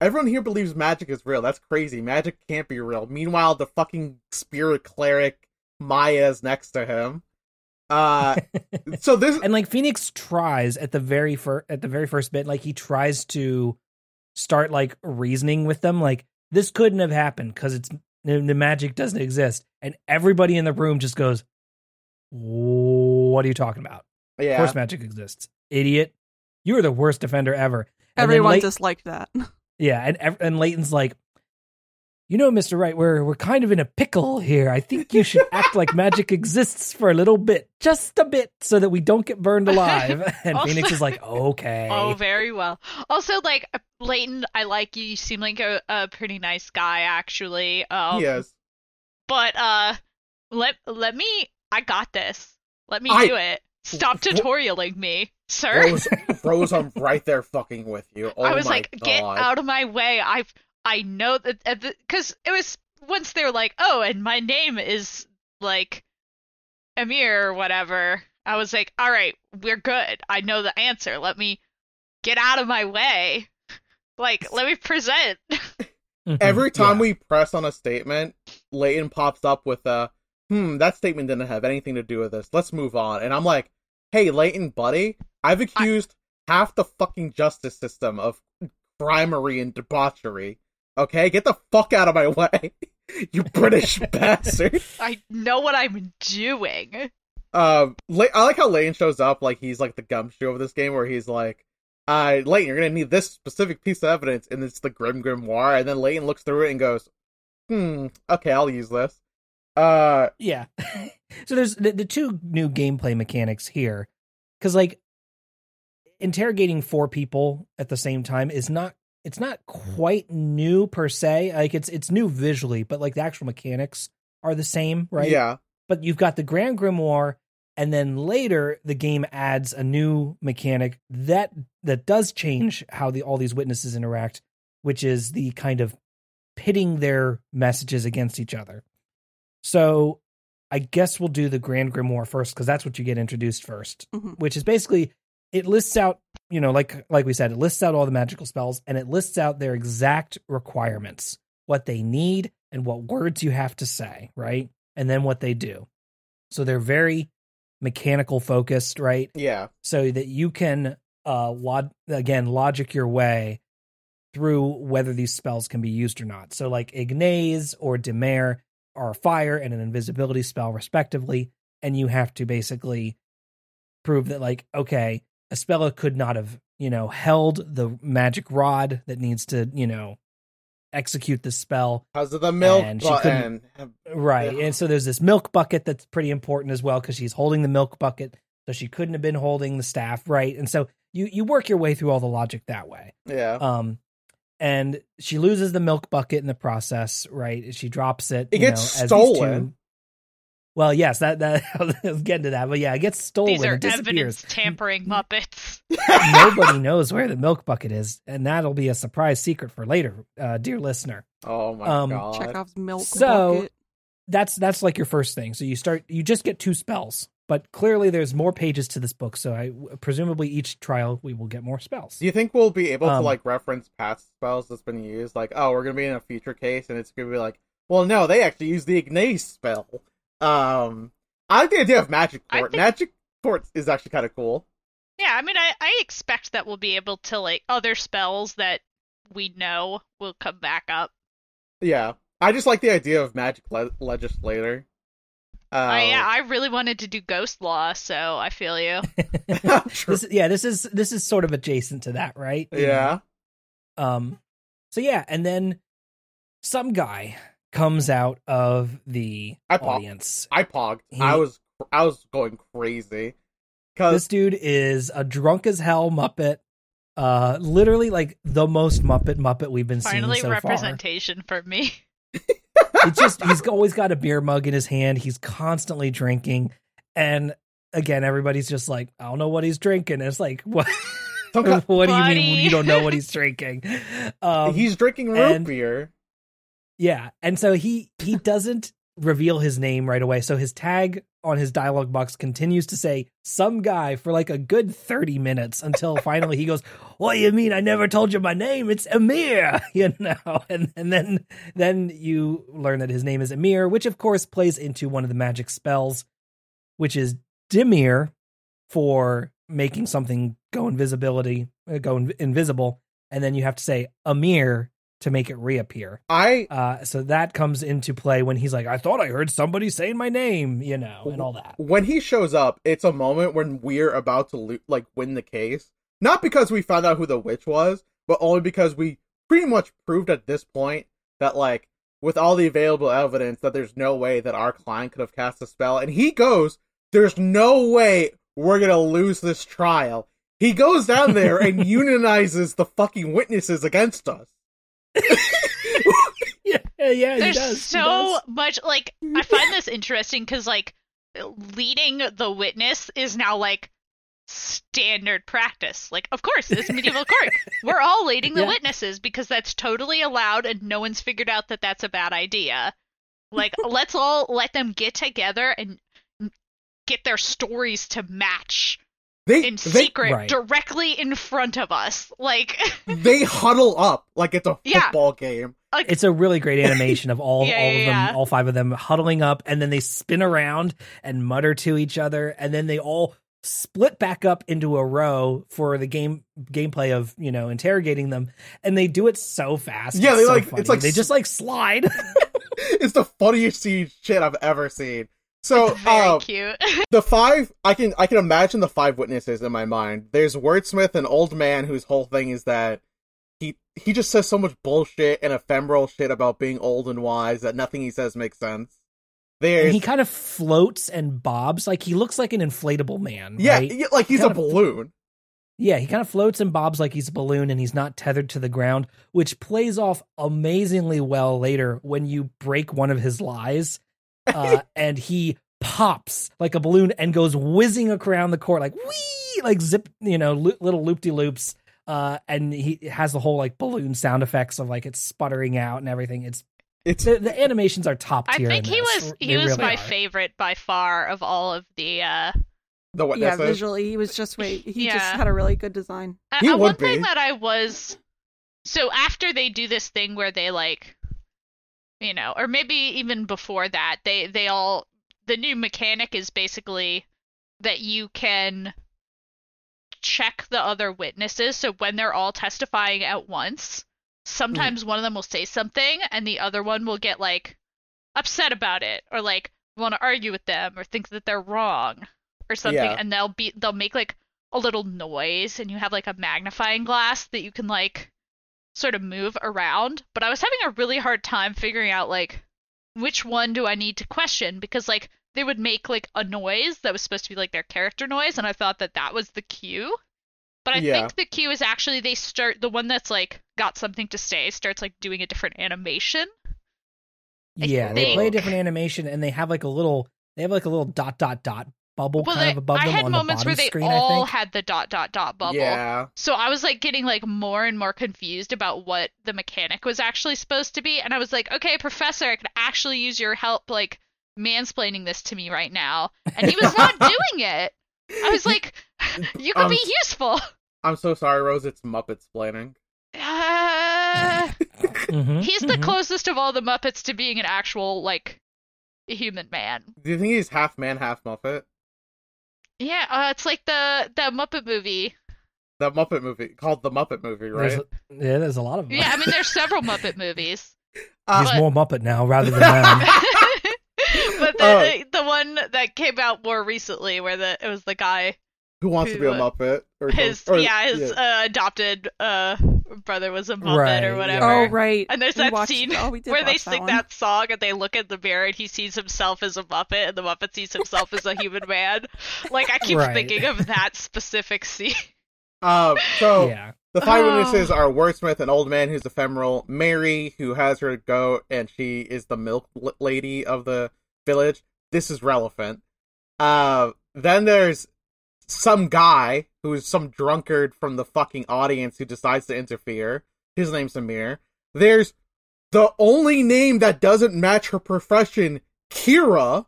everyone here believes magic is real. That's crazy. Magic can't be real. Meanwhile, the fucking spirit cleric Maya is next to him. Uh, [laughs] so this and like Phoenix tries at the very first at the very first bit, like he tries to start like reasoning with them, like this couldn't have happened because it's the, the magic doesn't exist, and everybody in the room just goes, "What are you talking about? Of course, magic exists, idiot! You are the worst defender ever." And Everyone Lay- disliked that. [laughs] Yeah, and and Layton's like, you know, Mister Wright, we're we're kind of in a pickle here. I think you should act like magic exists for a little bit, just a bit, so that we don't get burned alive. [laughs] And Also- Phoenix is like, okay, Oh, very well. Also, like Layton, I like you. You seem like a, a pretty nice guy, actually. Um, he is. But uh, let let me. I got this. Let me I- do it. Stop tutorialing me, sir. Rose, Rose, I'm right there fucking with you. Oh I was my like, god. get out of my way. I've I know that because it was once they were like, oh, and my name is like Amir or whatever. I was like, all right, we're good. I know the answer. Let me get out of my way. [laughs] Like, let me present. [laughs] Mhm, Every time yeah. we press on a statement, Layton pops up with a, hmm, that statement didn't have anything to do with this. Let's move on. And I'm like, hey, Layton, buddy, I've accused half the fucking justice system of crimery and debauchery. Okay, get the fuck out of my [laughs] way, you British [laughs] bastard. I know what I'm doing. Um, Le- I like how Layton shows up like he's like the gumshoe of this game, where he's like, "Uh, Layton, you're gonna need this specific piece of evidence," and it's the Grim Grimoire, and then Layton looks through it and goes, "Hmm, okay, I'll use this." Uh, yeah. [laughs] so there's the, the two new gameplay mechanics here, because like interrogating four people at the same time is not it's not quite new per se. Like it's it's new visually, but like the actual mechanics are the same, right? yeah, but you've got the Grand Grimoire, and then later the game adds a new mechanic that that does change how the all these witnesses interact, which is the kind of pitting their messages against each other. So I guess we'll do the Grand Grimoire first because that's what you get introduced 1st Mhm. which is basically it lists out, you know, like like we said, it lists out all the magical spells and it lists out their exact requirements, what they need and what words you have to say, right? And then what they do. So they're very mechanical focused, right? Yeah. so that you can uh log again logic your way through whether these spells can be used or not. So like Ignis or Demare are fire and an invisibility spell respectively, and you have to basically prove that like okay, Espella could not have, you know, held the magic rod that needs to, you know, execute the spell Because of the milk And she button. Right. Yeah. And so there's this milk bucket that's pretty important as well because she's holding the milk bucket. So she couldn't have been holding the staff, right? And so you you work your way through all the logic that way. Yeah. Um and she loses the milk bucket in the process, right? She drops it. It you gets know, stolen. two- well, yes, that that [laughs] I was getting to that, but yeah, it gets stolen. These are it disappears. evidence tampering Muppets. [laughs] Nobody knows where the milk bucket is, and that'll be a surprise secret for later, uh, dear listener. oh my um, god. Chekhov's milk So- bucket. that's that's like your first thing. So you start you just get two spells, but clearly there's more pages to this book. So I presumably each trial we will get more spells. Do you think we'll be able to Um, like reference past spells that's been used? Like, oh, we're gonna be in a future case, and it's gonna be like, well, no, they actually used the Ignis spell. Um, I like the idea of Magic Court. think- Magic Court is actually kind of cool. Yeah, I mean, I, I expect that we'll be able to like other spells that we know will come back up. Yeah, I just like the idea of Magic le- Legislator. Uh, I, yeah, I really wanted to do Ghost Law, so I feel you. [laughs] This, yeah, this is this is sort of adjacent to that, right? Yeah. Um. So yeah, and then some guy comes out of the I pop- audience. I pogged. He- I was I was going crazy because This dude is a drunk as hell Muppet. Uh, literally like the most Muppet Muppet we've been Finally, seeing so far. representation for me. [laughs] it's just he's always got a beer mug in his hand. He's constantly drinking, and again, everybody's just like, I don't know what he's drinking. And it's like, [laughs] what? Some guy- [laughs] what do you mean you don't know what he's [laughs] drinking? Um, he's drinking root and- beer. yeah, and so he he doesn't reveal his name right away. So his tag on his dialogue box continues to say some guy for like a good 30 minutes until [laughs] finally he goes, What do you mean I never told you my name? It's Emeer, [laughs] you know. And and then then you learn that his name is Emeer, which of course plays into one of the magic spells, which is Dimir for making something go invisibility uh, go inv- invisible, and then you have to say Emeer to make it reappear. I Uh, so that comes into play when he's like, I thought I heard somebody saying my name, you know, and all that. when he shows up, it's a moment when we're about to lo- like win the case. Not because we found out who the witch was, but only because we pretty much proved at this point that like with all the available evidence that there's no way that our client could have cast a spell. And he goes, "There's no way we're gonna lose this trial." He goes down there and [laughs] unionizes the fucking witnesses against us. [laughs] Yeah, yeah, he There's does. so much like I find this interesting because like leading the witness is now like standard practice. Like, of course, it's medieval court. [laughs] We're all leading the Yeah. witnesses because that's totally allowed, and no one's figured out that that's a bad idea. Like, [laughs] let's all let them get together and get their stories to match They in they, secret Right. directly in front of us. Like, [laughs] they huddle up like it's a Yeah. football game. like It's a really great animation of all, [laughs] Yeah, all of yeah, them, yeah. all five of them huddling up, and then they spin around and mutter to each other, and then they all split back up into a row for the game gameplay of you know interrogating them, and they do it so fast. Yeah, It's they so like- funny. it's like they just like slide. [laughs] it's the funniest scene shit I've ever seen. So, very um, cute. [laughs] the five I can I can imagine the five witnesses in my mind. There's Wordsmith, an old man whose whole thing is that he he just says so much bullshit and ephemeral shit about being old and wise that nothing he says makes sense. and he kind of floats and bobs like he looks like an inflatable man. yeah, right? yeah, like he's a kind of- balloon. Yeah, he kind of floats and bobs like he's a balloon and he's not tethered to the ground, which plays off amazingly well later when you break one of his lies uh, and he pops like a balloon and goes whizzing around the court like wee, like zip, you know, lo- little loop de loops. Uh, and he has the whole like balloon sound effects of like it's sputtering out and everything. It's It's The, the animations are top tier. I think he this. was They he was really my are. favorite by far of all of the uh the what, Yeah, visually, he was just wait. He just had a really good design. Uh, He uh, would one thing that I was so after they do this thing where they like you know, or maybe even before that, they they all the new mechanic is basically that you can check the other witnesses. So when they're all testifying at once, sometimes mm-hmm. one of them will say something and the other one will get like upset about it or like want to argue with them or think that they're wrong or something. Yeah. and they'll be they'll make like a little noise and you have like a magnifying glass that you can like sort of move around but i was having a really hard time figuring out like which one do i need to question because like they would make like a noise that was supposed to be like their character noise and i thought that that was the cue but i Yeah. think the cue is actually they start the one that's like got something to say starts like doing a different animation I Yeah, they play a different animation, and they have like a little. They have like a little dot dot dot bubble well kind they, of above i them had on moments the where they screen. All had the dot dot dot bubble Yeah. So I was like getting like more and more confused about what the mechanic was actually supposed to be, and I was like, okay, professor, I could actually use your help like mansplaining this to me right now, and he was not [laughs] doing it. I was like, you could Um, be useful. I'm so sorry, Rose. It's Muppet splaining. [laughs] Uh, Mhm, he's the mhm. closest of all the Muppets to being an actual like human man. Do you think he's half man, half Muppet? Yeah, uh, it's like the the Muppet movie. The Muppet movie called the Muppet movie, right? There's a, yeah, there's a lot of them. Yeah, I mean, there's several [laughs] Muppet movies. Uh, He's but- more Muppet now rather than [laughs] man. but the, Oh. the the one that came out more recently, where the it was the guy, who wants to be a uh, Muppet? Or his or- yeah, his Uh, adopted uh brother was a Muppet Right, or whatever. Oh right. And there's We that watched- scene oh, where they watch that sing one. that song and they look in the mirror and he sees himself as a Muppet and the Muppet sees himself as a human man. Like I keep Right. thinking of that specific scene. Um, so [laughs] yeah. the five Oh. witnesses are Wordsmith, an old man who's ephemeral, Mary, who has her goat, and she is the milk lady of the village. This is relevant. Uh, then there's some guy who's some drunkard from the fucking audience who decides to interfere. His name's Emeer. There's the only name that doesn't match her profession, Kira,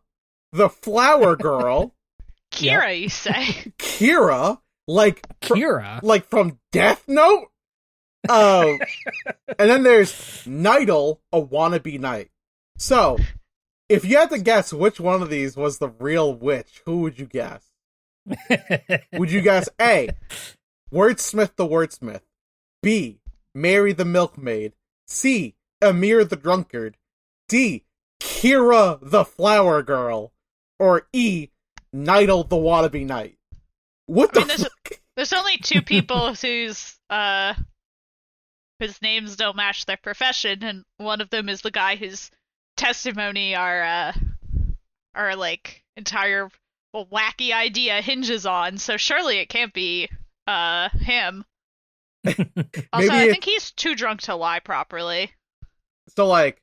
the flower [laughs] girl. Kira, you say? [laughs] Kira, like fr- Kira. like from Death Note. Um, [laughs] and then there's Nidal, a wannabe knight. So, if you had to guess which one of these was the real witch, who would you guess? Would you guess A, Wordsmith the wordsmith, B, Mary the milkmaid, C, Emeer the drunkard, D, Kira the flower girl, or E, Nidal the wannabe knight? What I the mean, there's-? [laughs] There's only two people whose uh whose names don't match their profession, and one of them is the guy whose testimony our uh our like entire wacky idea hinges on. So surely it can't be uh him. [laughs] Also, Maybe I it- think he's too drunk to lie properly. So like,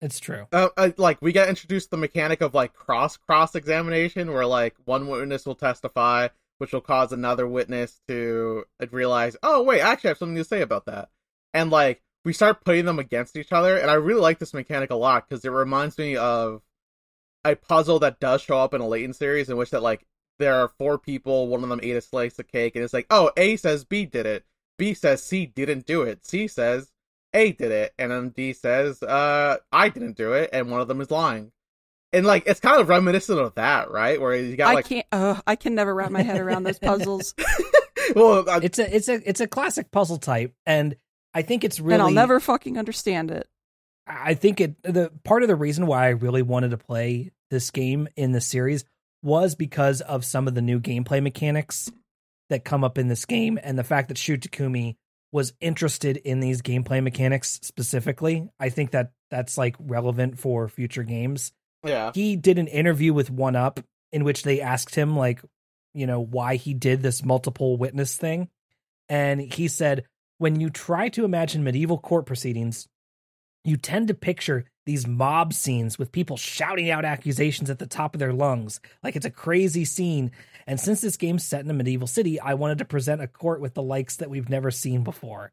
it's true. uh, uh, like we get introduced to the mechanic of like cross cross examination, where like one witness will testify, which will cause another witness to realize, oh wait, I actually have something to say about that, and like we start putting them against each other, and I really like this mechanic a lot because it reminds me of a puzzle that does show up in a Layton series in which that like there are four people, one of them ate a slice of cake, and it's like, oh, A says B did it, B says C didn't do it, C says A did it, and then D says, uh, I didn't do it, and one of them is lying. And like it's kind of reminiscent of that, right? Where you got like I can't. Uh, I can never wrap my head around those puzzles, [laughs] well, uh, It's a it's a it's a classic puzzle type, and I think it's really and I'll never fucking understand it. I think it the part of the reason why I really wanted to play this game in the series was because of some of the new gameplay mechanics that come up in this game and the fact that Shu Takumi was interested in these gameplay mechanics specifically. I think that that's like relevant for future games. yeah, He did an interview with 1UP in which they asked him like, you know, why he did this multiple witness thing. And he said, when you try to imagine medieval court proceedings, you tend to picture these mob scenes with people shouting out accusations at the top of their lungs. Like it's a crazy scene. And since this game's set in a medieval city, I wanted to present a court with the likes that we've never seen before.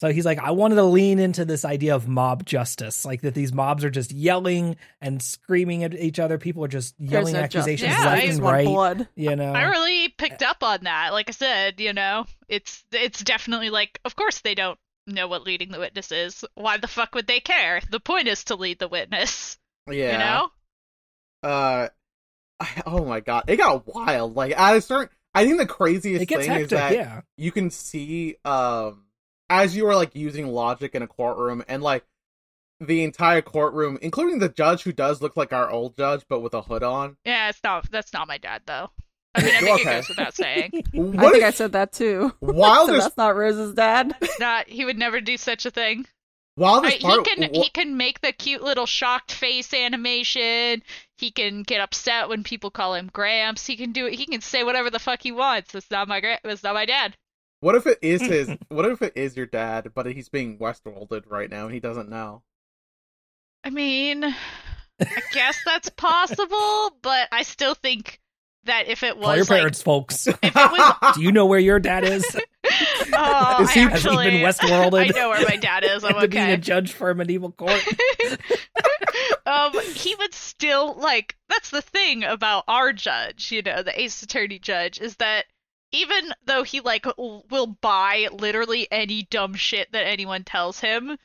So he's like, I wanted to lean into this idea of mob justice, like that these mobs are just yelling and screaming at each other. People are just yelling no justice. accusations Yeah, left I and right. blood. You know, I really picked up on that. Like I said, you know, it's it's definitely like, of course they don't know what leading the witness is. Why the fuck would they care? The point is to lead the witness. [laughs] Yeah. You know? Uh, I- oh my god, it got wild. Like at a certain, I think the craziest it gets thing is that Yeah, you can see, um, as you are like using logic in a courtroom, and like the entire courtroom, including the judge who does look like our old judge but with a hood on. Yeah, it's not that's not my dad though. I mean, I think Okay. it goes without saying. [laughs] I What think I said that too. [laughs] while so this that's not Rose's dad. [laughs] Not he would never do such a thing. while this Right, part, he can wh- he can make the cute little shocked face animation. He can get upset when people call him Gramps. He can do it. He can say whatever the fuck he wants. That's not my gra- That's not my dad. what if it is his? what if it is your dad, but he's being Westworlded right now and he doesn't know? I mean, I guess that's possible, but I still think that if it call your like, parents, folks. was, [laughs] Do you know where your dad is? [laughs] [laughs] oh, Is he- I Has he actually, been Westworlded? I know where my dad is. I'm to being a judge for a medieval court. um, he would still like. That's the thing about our judge, you know, the Ace Attorney judge, is that even though he like will buy literally any dumb shit that anyone tells him,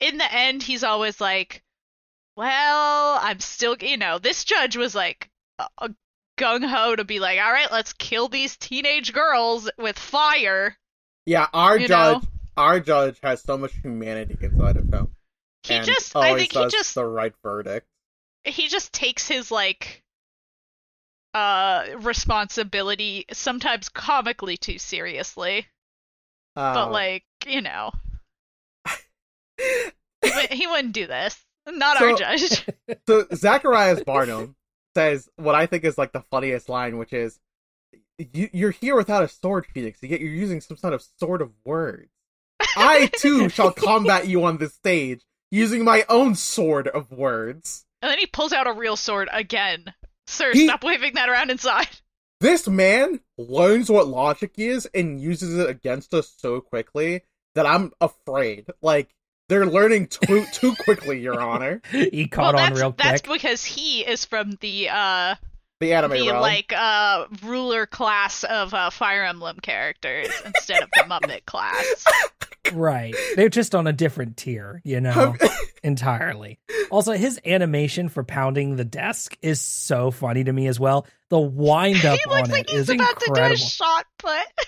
in the end he's always like, "Well, I'm still," you know. This judge was like a gung ho to be like, "All right, let's kill these teenage girls with fire." yeah, our You judge, know? our judge has so much humanity inside of him. He just, I think he just the right verdict. he just takes his like uh responsibility sometimes comically too seriously but Um, like you know [laughs] he, wou- he wouldn't do this not So- our judge [laughs] So Zacharias Barnham says what I think is like the funniest line, which is, you, "You're here without a sword, Phoenix. Yet you're using some sort of sword of words. I too [laughs] shall combat you on this stage using my own sword of words." and then he pulls out a real sword again sir He- stop waving that around inside [laughs] This man learns what logic is and uses it against us so quickly that I'm afraid. Like they're learning too too quickly, Your [laughs] Honor. he caught well on that's real that's quick. because he is from the uh The anime the realm. like uh ruler class of uh fire emblem characters instead of the [laughs] muppet class Right. They're just on a different tier, you know, [laughs] entirely. Also, his animation for pounding the desk is so funny to me as well. The wind up he on looks it like he's is about to do a incredible. shot put.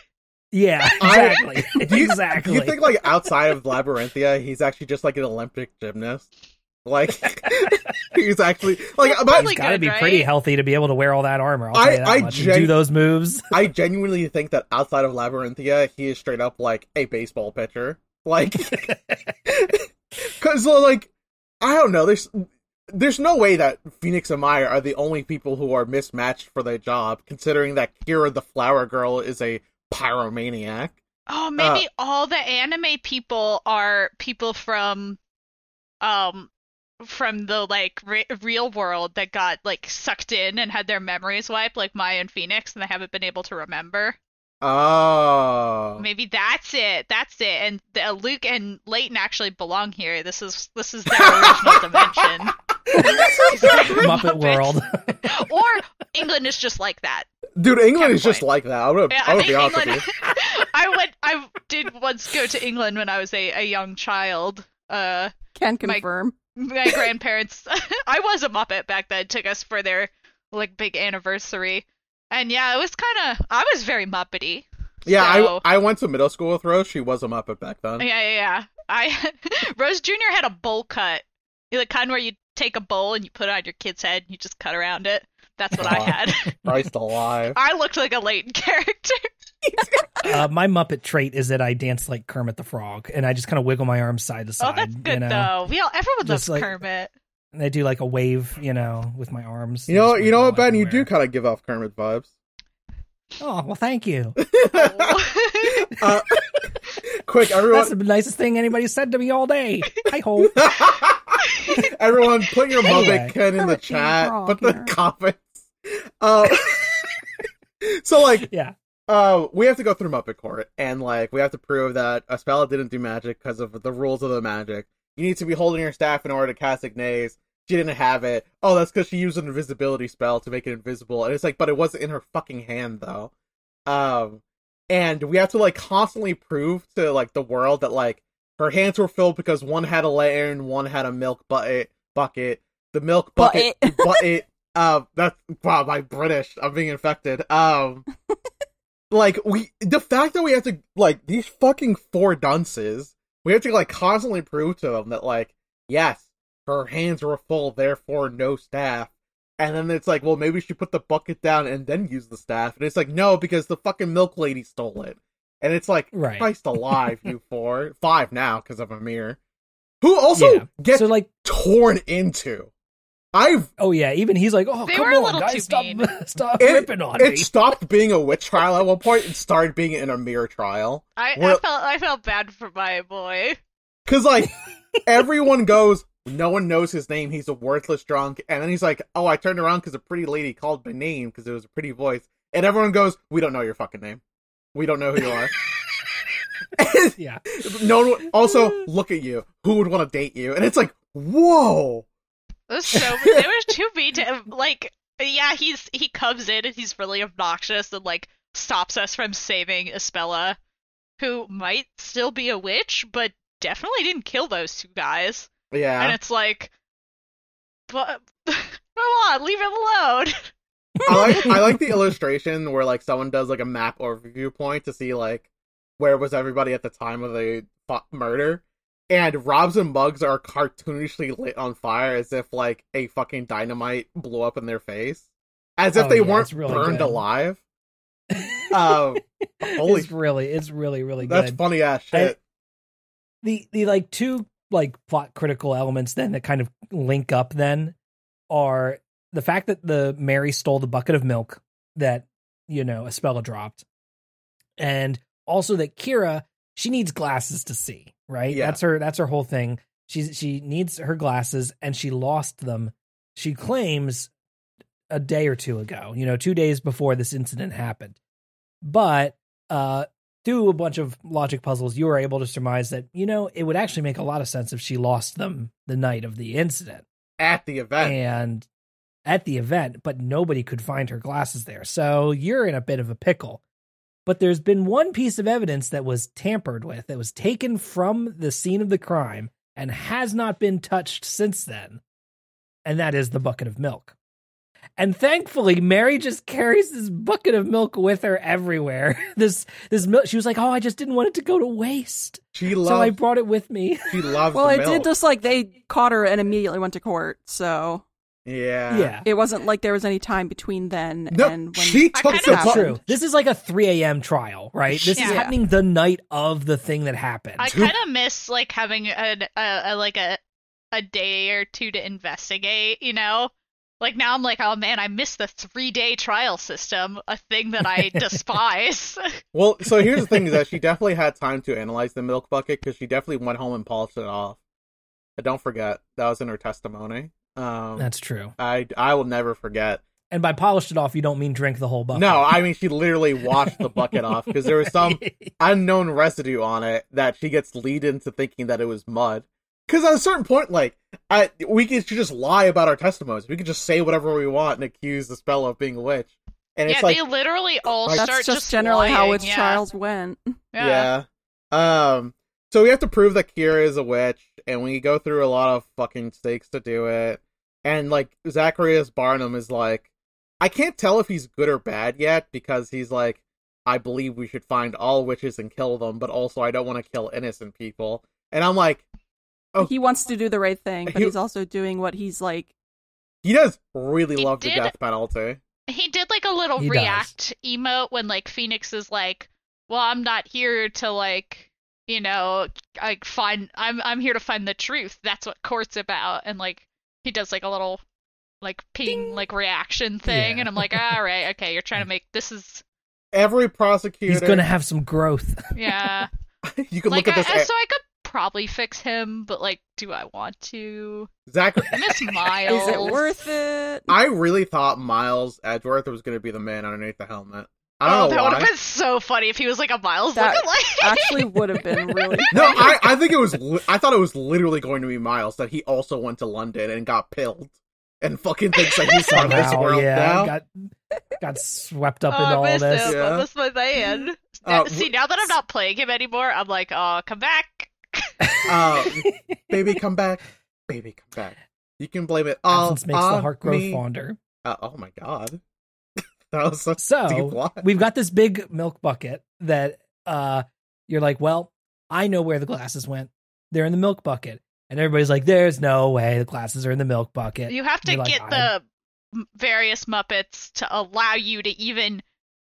Yeah, I- exactly. [laughs] Do you, exactly. Do you think like outside of Labyrinthia, he's actually just like an Olympic gymnast? Like [laughs] he's actually like Well, but probably He's got to good, be pretty healthy to be able to wear all that armor. I'll tell I- you that I much. And gen- do those moves. [laughs] I genuinely think that outside of Labyrinthia, he is straight up like a baseball pitcher. Like cuz like I don't know, there's there's no way that Phoenix and Maya are the only people who are mismatched for their job, considering that Kira the Flower Girl is a pyromaniac. Oh, maybe all the anime people are people from, um, from the like re- real world that got like sucked in and had their memories wiped, like Maya and Phoenix, and they haven't been able to remember. Oh. Maybe that's it. That's it. And the, Luke and Layton actually belong here. This is this is their original [laughs] dimension. Muppet World. [laughs] or England is just like that. Dude, England is Counterpoint. just like that. I would Yeah, I I would think be honest England. with you. [laughs] I went. I did once go to England when I was a, a young child. Uh, Can My- confirm. my grandparents. [laughs] I was a Muppet back then. Took us for their like big anniversary, and yeah, it was kind of. I was very Muppety. Yeah, So- I I went to middle school with Rose. She was a Muppet back then. Yeah, yeah, yeah. I Rose Jr. had a bowl cut. You know, the kind where you take a bowl and you put it on your kid's head and you just cut around it. That's what I Aw. had. [laughs] Christ alive. I looked like a Layton [laughs] character. uh, my Muppet trait is that I dance like Kermit the Frog, and I just kind of wiggle my arms side to side. oh, that's good you know? though. We all everyone Just loves like- Kermit. And I do like a wave, you know, with my arms. You know, you know what, wiggle Ben? You do kind of give off Kermit vibes. Oh well, thank you. Oh. [laughs] uh, quick, That's the nicest thing anybody said to me all day. I hope. [laughs] everyone, put your Anyway. Muppet kid in the chat. Frog Put the here. comments. Uh, [laughs] so, like, Yeah. uh, we have to go through Muppet Court, and like we have to prove that Espella didn't do magic because of the rules of the magic. You need to be holding your staff in order to cast Ignis. She didn't have it. Oh, that's because she used an invisibility spell to make it invisible. And it's like, but it wasn't in her fucking hand though. Um, and we have to like constantly prove to like the world that like her hands were filled because one had a lantern, one had a milk bucket. Bucket. The milk bucket. Bucket. bucket. Uh, that's wow. My British. I'm being infected. Um, [laughs] like we, the fact that we have to like these fucking four dunces, we have to like constantly prove to them that like yes, her hands were full, therefore no staff. And then it's like, well, maybe she put the bucket down and then use the staff. And it's like, no, because the fucking milk lady stole it. And it's like, Right. Christ alive, you four. Five now because of Emeer. Who also Yeah. gets So like, torn into. I've oh yeah, even he's like, oh They come were a on, little guys, too stop, [laughs] stop it, ripping on it me. stopped being a witch trial at one point and started being an Emeer trial. I, I felt I felt bad for my boy. Cause like [laughs] everyone goes, no one knows his name. He's a worthless drunk. And then he's like, oh, I turned around because a pretty lady called my name because it was a pretty voice. And everyone goes, we don't know your fucking name. We don't know who you are. [laughs] Yeah, no one. Also, look at you. Who would want to date you? And it's like, whoa. It was so it was too mean to. Like, yeah, he's he comes in and he's really obnoxious and like stops us from saving Espella, who might still be a witch, but definitely didn't kill those two guys. Yeah. And it's like, but [laughs] come on, leave him alone. [laughs] I like [laughs] I like the illustration where like someone does like a map overview point to see like where was everybody at the time of the murder, and Robs and Mugs are cartoonishly lit on fire as if like a fucking dynamite blew up in their face, as if Oh, they yeah, weren't really burned good. alive. [laughs] Um, holy, it's really, it's really, really that's good. funny ass shit. the the like two like plot critical elements then that kind of link up then are the fact that the Mary stole the bucket of milk that you know Espella dropped, and also that Kira she needs glasses to see. Right, Yeah. that's her. That's her whole thing. She she needs her glasses, and she lost them. She claims a day or two ago. You know, two days before this incident happened, but uh through a bunch of logic puzzles, you were able to surmise that, you know, it would actually make a lot of sense if she lost them the night of the incident At the event, and at the event, but nobody could find her glasses there. So you're in a bit of a pickle. But there's been one piece of evidence that was tampered with, that was taken from the scene of the crime and has not been touched since then. And that is the bucket of milk. And thankfully, Mary just carries this bucket of milk with her everywhere. [laughs] This this milk, she was like, "Oh, I just didn't want it to go to waste, she loved, so I brought it with me." she loved. It. Well, the it milk. did just like they caught her and immediately went to court, so Yeah. yeah, it wasn't like there was any time between then No, and when she I took kind the of- That's true. This is like a 3 a.m. trial, right? This is happening the night of the thing that happened. I kind of miss like having a, a, a like a a day or two to investigate. You know, like now I'm like, oh man, I miss the three day trial system, a thing that I [laughs] despise. [laughs] Well, so here's the thing: is that she definitely had time to analyze the milk bucket because she definitely went home and polished it off. But don't forget that was in her testimony. Um, That's true. I I will never forget. And by polished it off, you don't mean drink the whole bucket. No, I mean she literally washed the bucket off because there was some [laughs] unknown residue on it that she gets lead into thinking that it was mud. Because at a certain point, like, I, we could just lie about our testimonies. We could just say whatever we want and accuse the spell of being a witch. And yeah, it's like, they literally all Like- start that's just, just generally how lying, its yeah. trials went. Yeah. Yeah. Um. So we have to prove that Kira is a witch, and we go through a lot of fucking stakes to do it. And like Zacharias Barnham is like, I can't tell if he's good or bad yet because he's like, I believe we should find all witches and kill them, but also I don't want to kill innocent people. And I'm like, Oh. He wants to do the right thing, but He- he's also doing what he's like. he does really He love the death penalty. He did like a little He does. react emote when like Phoenix is like, "Well, I'm not here to like, you know, like find I'm I'm here to find the truth. That's what court's about." And like he does like a little like ping like reaction thing Yeah. and I'm like, "All right, okay, you're trying to make this is [laughs] Every prosecutor, He's going to have some growth. [laughs] yeah." [laughs] you can like look at I, this. so I could probably fix him, but like do I want to? Zach, I miss Miles. Is it worth it? I really thought Miles Edgeworth was going to be the man underneath the helmet. I don't oh, know that would have been so funny if he was like a Miles That lookalike. [laughs] Actually, would have been really. [laughs] No, I, I think it was. Li- I thought it was literally going to be Miles that he also went to London and got pilled, and fucking thinks that he's part of this Somehow, world yeah, now. got got swept up oh, into I all this. him. Yeah. I missed my man. Uh, Now- See, now that I'm not playing him anymore, I'm like, oh, come back. Uh, [laughs] baby, come back. Baby, come back. You can blame it all Absence makes the heart grow me. fonder. Uh, oh my god, that was such So we've got this big milk bucket that uh you're like, well, I know where the glasses went. They're in the milk bucket. And everybody's like, there's no way the glasses are in the milk bucket. You have to You're like, get the various Muppets to allow you to even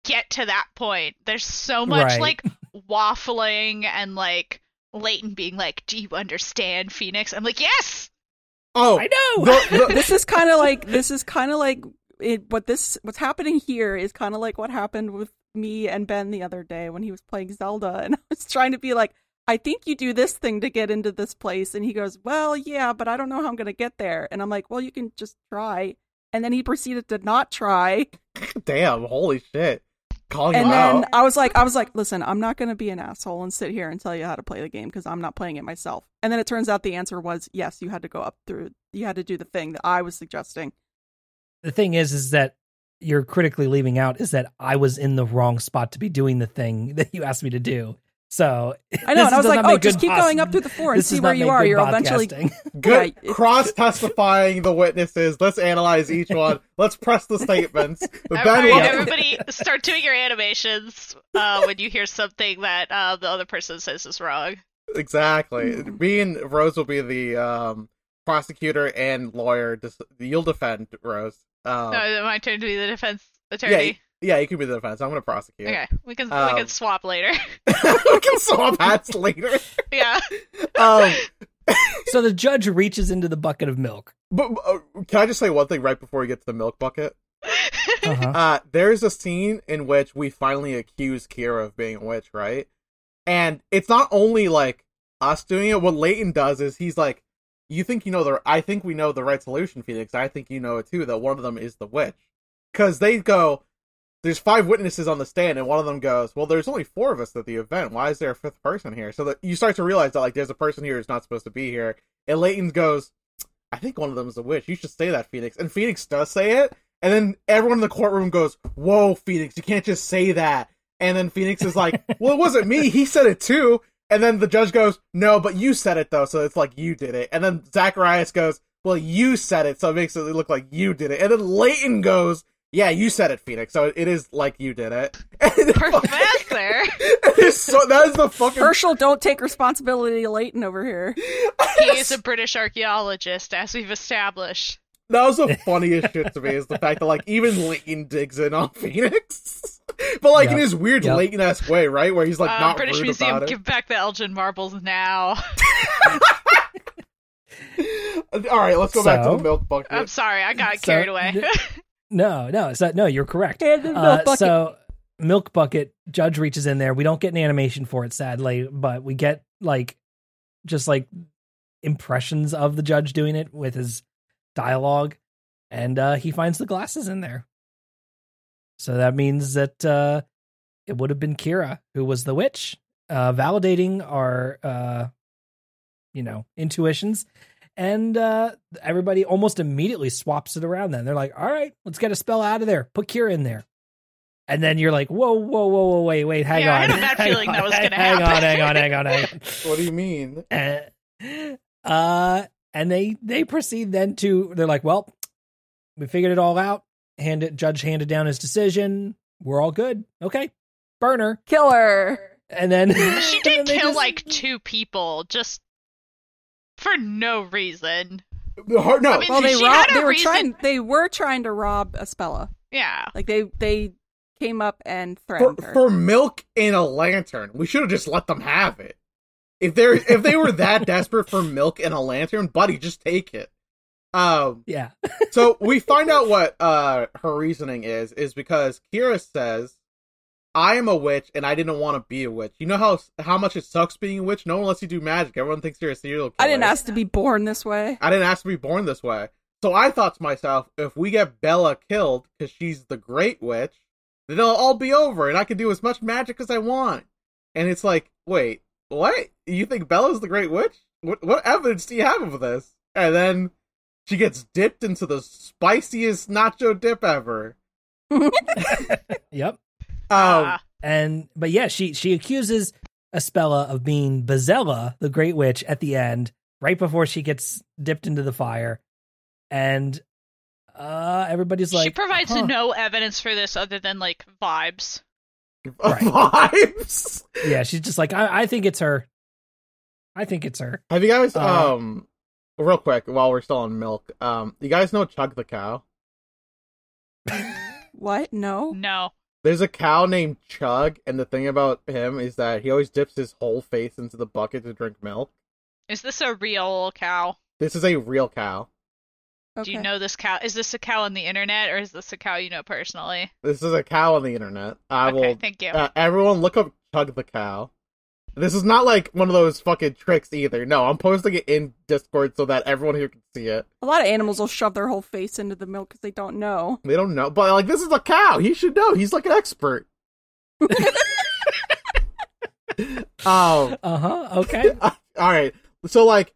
get to that point. There's so much Right. like waffling and like Layton being like, "Do you understand, Phoenix?" I'm like, "Yes." oh, I know. the, the, this [laughs] is kind of like this is kind of like it, what this what's happening here is kind of like what happened with me and Ben the other day when he was playing Zelda [laughs] and I was trying to be like I think you do this thing to get into this place and he goes well yeah but I don't know how I'm going to get there and I'm like well you can just try and then he proceeded to not try. [laughs] Damn, holy shit, calling and then out. I was like I was like listen I'm not going to be an asshole and sit here and tell you how to play the game because I'm not playing it myself. And then it turns out the answer was yes you had to go up through you had to do the thing that I was suggesting the thing is, is that you're critically leaving out is that I was in the wrong spot to be doing the thing [laughs] that you asked me to do. So I know, [laughs] and I was like, "Oh, just keep pos- going up through the floor and see where you are. You're eventually." podcasting. [laughs] Good Yeah, cross testifying the witnesses. Let's analyze each one. Let's press the statements. Ben, All right, what- everybody, start doing your animations uh, when you hear something that uh, the other person says is wrong. Exactly. Me and Rose will be the um, prosecutor and lawyer. You'll defend Rose. Um, no, is it my turn to be the defense yeah, attorney. yeah, you can be the defense. I'm going to prosecute. Okay, we can Um, we can swap later. [laughs] [laughs] we can swap hats later. yeah. Um, [laughs] so the judge reaches into the bucket of milk. but uh, can I just say one thing right before we get to the milk bucket? Uh-huh. Uh, there's a scene in which we finally accuse Kira of being a witch, right? And it's not only like us doing it. What Layton does is he's like, "You think you know the? I think we know the right solution, Phoenix. I think you know it too. That one of them is the witch." Because they go, "There's five witnesses on the stand," and one of them goes, "Well, there's only four of us at the event. Why is there a fifth person here?" So that you start to realize that like there's a person here who's not supposed to be here. And Layton goes, "I think one of them is a witch. You should say that, Phoenix." And Phoenix does say it, and then everyone in the courtroom goes, Whoa, Phoenix, you can't just say that. And then Phoenix is like, Well, it wasn't me. He said it too. And then the judge goes, No, but you said it though. So it's like you did it. And then Zacharias goes, Well, you said it. So it makes it look like you did it. And then Layton goes, Yeah, you said it, Phoenix. So it is like you did it. [laughs] And [laughs] it fucking- Professor, so, that is the fucking. Herschel, don't take responsibility, Layton over here. [laughs] he is a British archaeologist, as we've established. That was the funniest shit to me is the fact that like even Layton digs in on Phoenix, [laughs] but like in his weird Yep. Layton esque way, right? Where he's like Uh, not British rude Museum, about it. give back the Elgin marbles now. [laughs] All right, let's go back to the milk bucket. I'm sorry, I got So, carried away. n- [laughs] No, no, so, no, you're correct. Hand in the Uh, bucket. so milk bucket judge reaches in there. We don't get an animation for it, sadly, but we get like just like impressions of the judge doing it with his dialogue, and uh, he finds the glasses in there. So that means that uh, it would have been Kira who was the witch, uh, validating our, uh, you know, intuitions. And uh, everybody almost immediately swaps it around. Then they're like, "All right, let's get a spell out of there. Put Kira in there." And then you're like, "Whoa, whoa, whoa, whoa, wait, wait, hang Yeah, I on." had a bad [laughs] hang feeling that on, was gonna hang on, hang on, hang on, hang on. what do you mean? [laughs] Uh, uh, and they they proceed then to they're like, well, we figured it all out. Hand it, judge handed down his decision. We're all good. Okay, burner. Killer. And then she [laughs] and then did kill just- like two people just for no reason. The heart- no, I mean, Well, they She rob- had a They were reason- trying. They were trying to rob Espella. Yeah. Like they they came up and for, threatened her. for milk in a lantern, we should have just let them have it. If they're if they were that [laughs] desperate for milk in a lantern, buddy, just take it. Um, yeah, [laughs] so we find out what uh her reasoning is is because Kira says I am a witch and I didn't want to be a witch. You know how how much it sucks being a witch? No one lets you do magic. Everyone thinks you're a serial killer. I didn't ask to be born this way. I didn't ask to be born this way. So I thought to myself, if we get Bella killed because she's the great witch, then it'll all be over, and I can do as much magic as I want. And it's like, wait, what? You think Bella's the Great Witch? What, what evidence do you have of this? And then she gets dipped into the spiciest nacho dip ever. [laughs] Yep. Um, Ah, And but yeah, she she accuses Espella of being Bezella, the Great Witch, at the end, right before she gets dipped into the fire, and uh everybody's like, she provides huh. no evidence for this other than like vibes. [laughs] Right. vibes. Yeah, she's just like, I, I think it's her. I think it's her. Have you guys Uh, um real quick while we're still on milk, um you guys know Chug the cow? [laughs] What? No. No. There's a cow named Chug, and the thing about him is that he always dips his whole face into the bucket to drink milk. Is this a real cow? This is a real cow. Okay. Do you know this cow? Is this a cow on the internet or is this a cow you know personally? This is a cow on the internet. I okay, will thank you. uh, everyone look up Chug the cow. This is not like one of those fucking tricks either. No, I'm posting it in Discord so that everyone here can see it. A lot of animals will shove their whole face into the milk because they don't know. They don't know, but like this is a cow. He should know. He's like an expert. oh. [laughs] Uh huh. Okay. [laughs] all right. So like,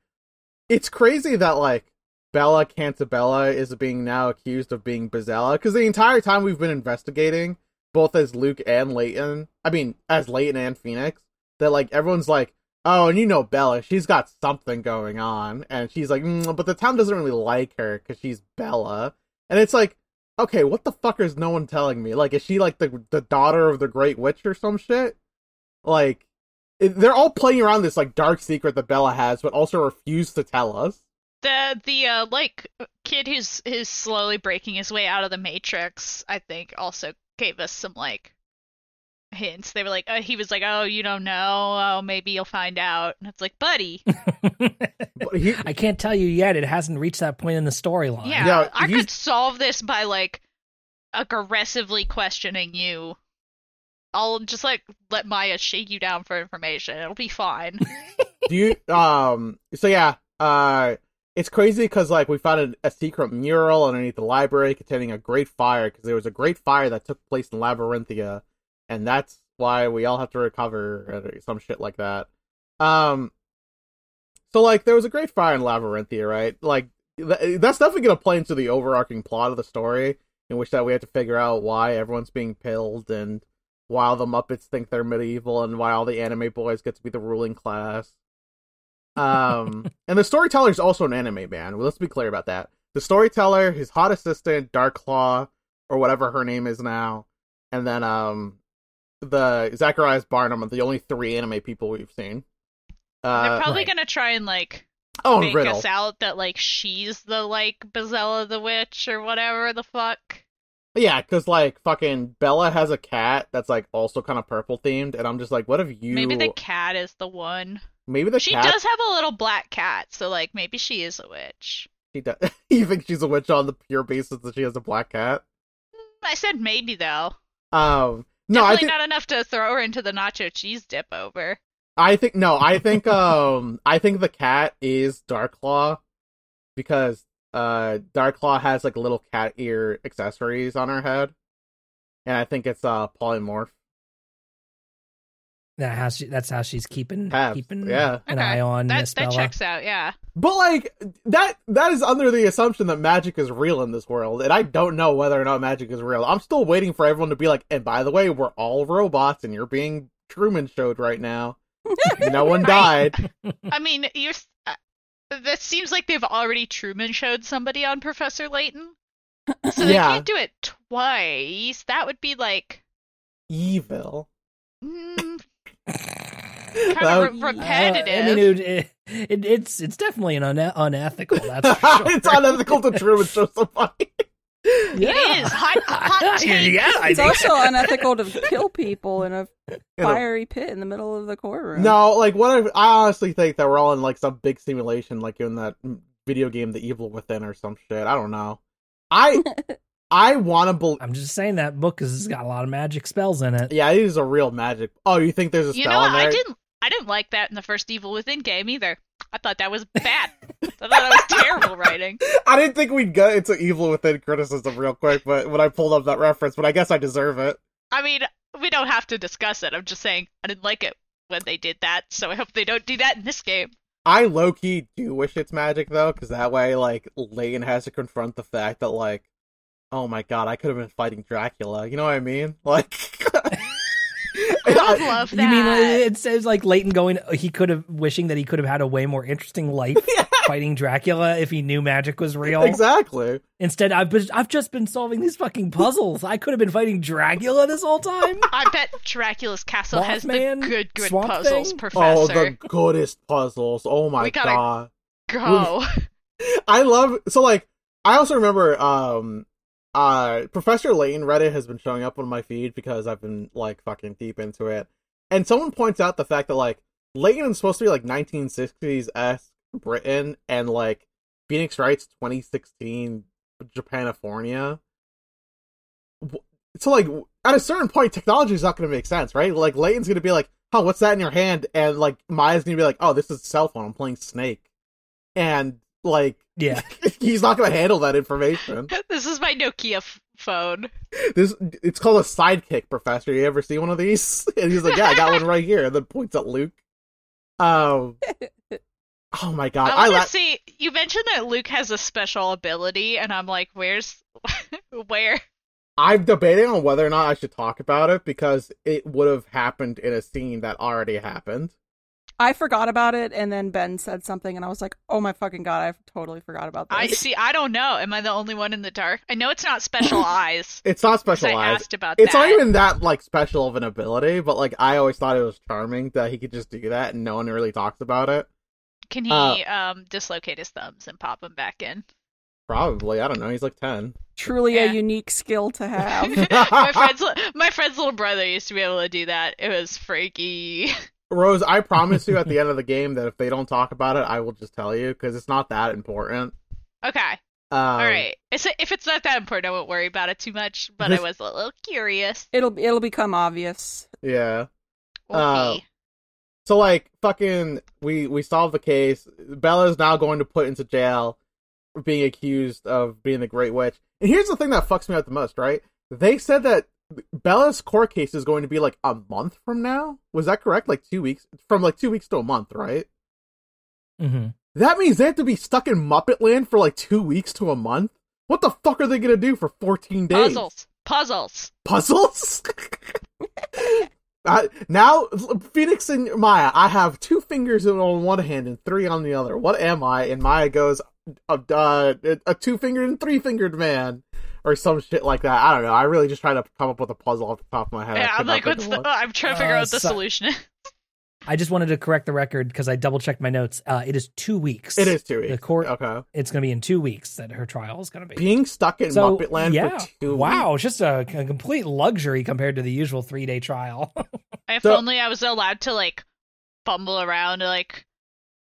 it's crazy that like Espella Cantabella is being now accused of being Bezella because the entire time we've been investigating, both as Luke and Layton. I mean, as Layton and Phoenix, that like everyone's like, oh, and you know Bella, she's got something going on, and she's like, mm, but the town doesn't really like her because she's Bella, and it's like. Okay, what the fuck is no one telling me? Like, is she like the the daughter of the Great Witch or some shit? Like, it- they're all playing around this like dark secret that Bella has, but also refuse to tell us. The the uh like kid who's who's slowly breaking his way out of the matrix, I think, also gave us some like hints. They were like, uh, he was like, "Oh, you don't know. Oh, maybe you'll find out." And it's like, buddy, [laughs] I can't tell you yet. It hasn't reached that point in the storyline. yeah, Yeah, I he's- could solve this by like aggressively questioning you. I'll just like let Maya shake you down for information. It'll be fine. [laughs] do you um? So yeah, uh, it's crazy because like we found a, a secret mural underneath the library containing a great fire because there was a great fire that took place in Labyrinthia, and that's why we all have to recover or some shit like that. Um, so like there was a great fire in Labyrinthia, right? Like th- that's definitely gonna play into the overarching plot of the story, in which that we have to figure out why everyone's being pilled and why all the Muppets think they're medieval and why all the anime boys get to be the ruling class. Um, [laughs] and the storyteller is also an anime man. Well, let's be clear about that. The storyteller, his hot assistant, Darklaw, or whatever her name is now, and then um, the Zacharias Barnham are the only three anime people we've seen. They're Uh, probably right. gonna try and like oh, and make Riddle. us out that like she's the like Bezella the witch or whatever the fuck. Yeah, because like fucking Bella has a cat that's like also kind of purple themed, and I'm just like, what if you? Maybe the cat is the one. maybe the she cat. does have a little black cat, so like maybe she is a witch. She does. [laughs] you think she's a witch on the pure basis that she has a black cat? I said maybe though. Um, no, I Definitely think not enough to throw her into the nacho cheese dip over. I think no, I think um I think the cat is Darklaw because uh Darklaw has like little cat ear accessories on her head. And I think it's uh polymorph. That how she, that's how she's keeping Tabs, keeping yeah. an Okay, eye on That Miss that checks out, yeah. But like that that is under the assumption that magic is real in this world, and I don't know whether or not magic is real. I'm still waiting for everyone to be like, and by the way, we're all robots and you're being Truman showed right now. [laughs] no one died. I mean, you're. Uh, that seems like they've already Truman showed somebody on Professor Layton, so they Yeah. can't do it twice. That would be like Evil. mm, [laughs] That kind of would- re- Uh, repetitive. I mean, it, it, it, it's it's definitely an une- unethical. That's for [laughs] sure. it's unethical to Truman show somebody. Yeah. It is. Hot- hot [laughs] take. yeah, I It's think also unethical to kill people in a fiery pit in the middle of the courtroom. No, like what if, I honestly think that we're all in like some big simulation, like in that video game, The Evil Within, or some shit. I don't know. I I want to believe. I'm just saying that book because it's got a lot of magic spells in it. Yeah, it is a real magic. Oh, you think there's a You spell know, in there? I didn't. I didn't like that in the first Evil Within game either. I thought that was bad. I thought that was [laughs] terrible writing. I didn't think we'd get into Evil Within criticism real quick, but when I pulled up that reference, but I guess I deserve it. I mean, we don't have to discuss it. I'm just saying I didn't like it when they did that, so I hope they don't do that in this game. I low key do wish it's magic though, because that way, like, Layton has to confront the fact that, like, oh my god, I could have been fighting Dracula. You know what I mean? [laughs] Like, I would love that. [laughs] You mean uh, it says like Layton going? He could have wishing that he could have had a way more interesting life [laughs] fighting Dracula if he knew magic was real. exactly. Instead, I've been, I've just been solving these fucking puzzles. I could have been fighting Dracula this whole time. I bet Dracula's castle has the good, good Swamp puzzles, Thing? Professor. Oh, the goodest puzzles. Oh my We gotta- god. Go. I love so like I also remember um uh Professor Layton Reddit has been showing up on my feed because I've been like fucking deep into it. And someone points out the fact that like Layton is supposed to be like 1960s esque Britain and like Phoenix Wright's 2016 Japanifornia. So like at a certain point technology is not going to make sense, right? Like Layton's going to be like, "Oh, what's that in your hand?" and like Maya's going to be like, "Oh, this is a cell phone. I'm playing Snake." And like Yeah, [laughs] he's not going to handle that information. [laughs] this is my Nokia f- phone. This it's called a sidekick, Professor. You ever see one of these? [laughs] And he's like, "Yeah, I got one right here." And then points at Luke. Um. [laughs] Oh my god! I I, want to la- see. You mentioned that Luke has a special ability, and I'm like, where's, [laughs] where? I'm debating on whether or not I should talk about it because it would have happened in a scene that already happened. I forgot about it, and then Ben said something, and I was like, "Oh my fucking god, I totally forgot about this." I see. I don't know. Am I the only one in the dark? I know it's not special [laughs] eyes. It's not 'cause I specialized. asked about It's that. not even that like special of an ability, but like I always thought it was charming that he could just do that and no one really talks about it. Can he uh, um dislocate his thumbs and pop them back in? Probably, I don't know. He's like ten. Truly Yeah. a unique skill to [laughs] have. my friend's my friend's little brother used to be able to do that. It was freaky. [laughs] Rose, I promise you at the [laughs] end of the game that if they don't talk about it, I will just tell you because it's not that important. Okay. Um, All right. It's, if it's not that important, I won't worry about it too much. But I was a little curious. it'll it'll become obvious. Yeah. Okay. Uh, So like fucking we we solved the case. Bella's now going to put into jail being accused of being the Great Witch. And here's the thing that fucks me up the most, right? They said that Bella's court case is going to be like a month from now. Was that correct? Like two weeks from like two weeks to a month, right? hmm That means they have to be stuck in Muppet Land for like two weeks to a month. What the fuck are they gonna do for fourteen days? Puzzles. Puzzles. puzzles. [laughs] I, now, Phoenix and Maya, I have two fingers on one hand and three on the other. What am I? And Maya goes, a, uh, a two fingered and three fingered man, or some shit like that. I don't know. I really just try to come up with a puzzle off the top of my head. I Yeah, could I'm like, what's of the? one. [laughs] I'm trying to figure Uh, out what the so- solution is. [laughs] I just wanted to correct the record because I double checked my notes. Uh, it is two weeks. It is two weeks. The court. Okay. It's going to be in two weeks that her trial is going to be. Being stuck in so Muppet Land yeah, for two wow, weeks. it's just a, a complete luxury compared to the usual three day trial. [laughs] If So- only I was allowed to like fumble around, like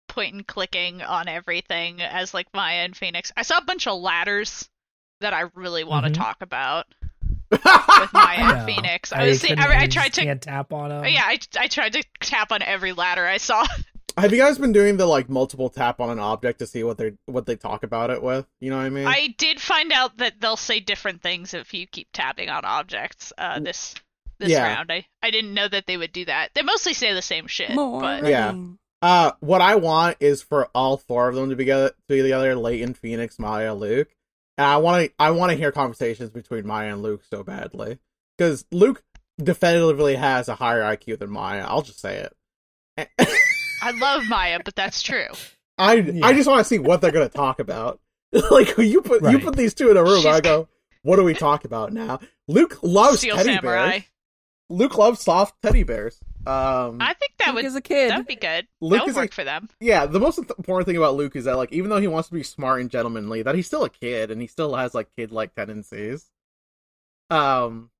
point and clicking on everything as like Maya and Phoenix. I saw a bunch of ladders that I really want to Mhm. talk about [laughs] with Maya and. Phoenix. I was see, couldn't- I, I tried to. tap on them. Yeah, I, I tried to tap on every ladder I saw. [laughs] Have you guys been doing the like multiple tap on an object to see what they what they talk about it with? You know what I mean? I did find out that they'll say different things if you keep tapping on objects. Uh, this this Yeah. round, I I didn't know that they would do that. They mostly say the same shit, More. but Yeah. Uh, what I want is for all four of them to be together, to be together, Layton, Phoenix, Maya, Luke, and I want to, I want to hear conversations between Maya and Luke so badly because Luke definitively has a higher IQ than Maya. I'll just say it. I love Maya, but that's true. [laughs] I, Yeah. I just want to see what they're gonna talk about. [laughs] like you put, you put these two in a room, She's- I go, what do we talk about now? Luke loves Steel teddy Samurai. bears. Luke loves soft teddy bears. Um, I think that Luke would is a kid. that would be good. Luke that would is a- for them. yeah, the most important thing about Luke is that like even though he wants to be smart and gentlemanly, that he's still a kid and he still has like kid like tendencies. Um,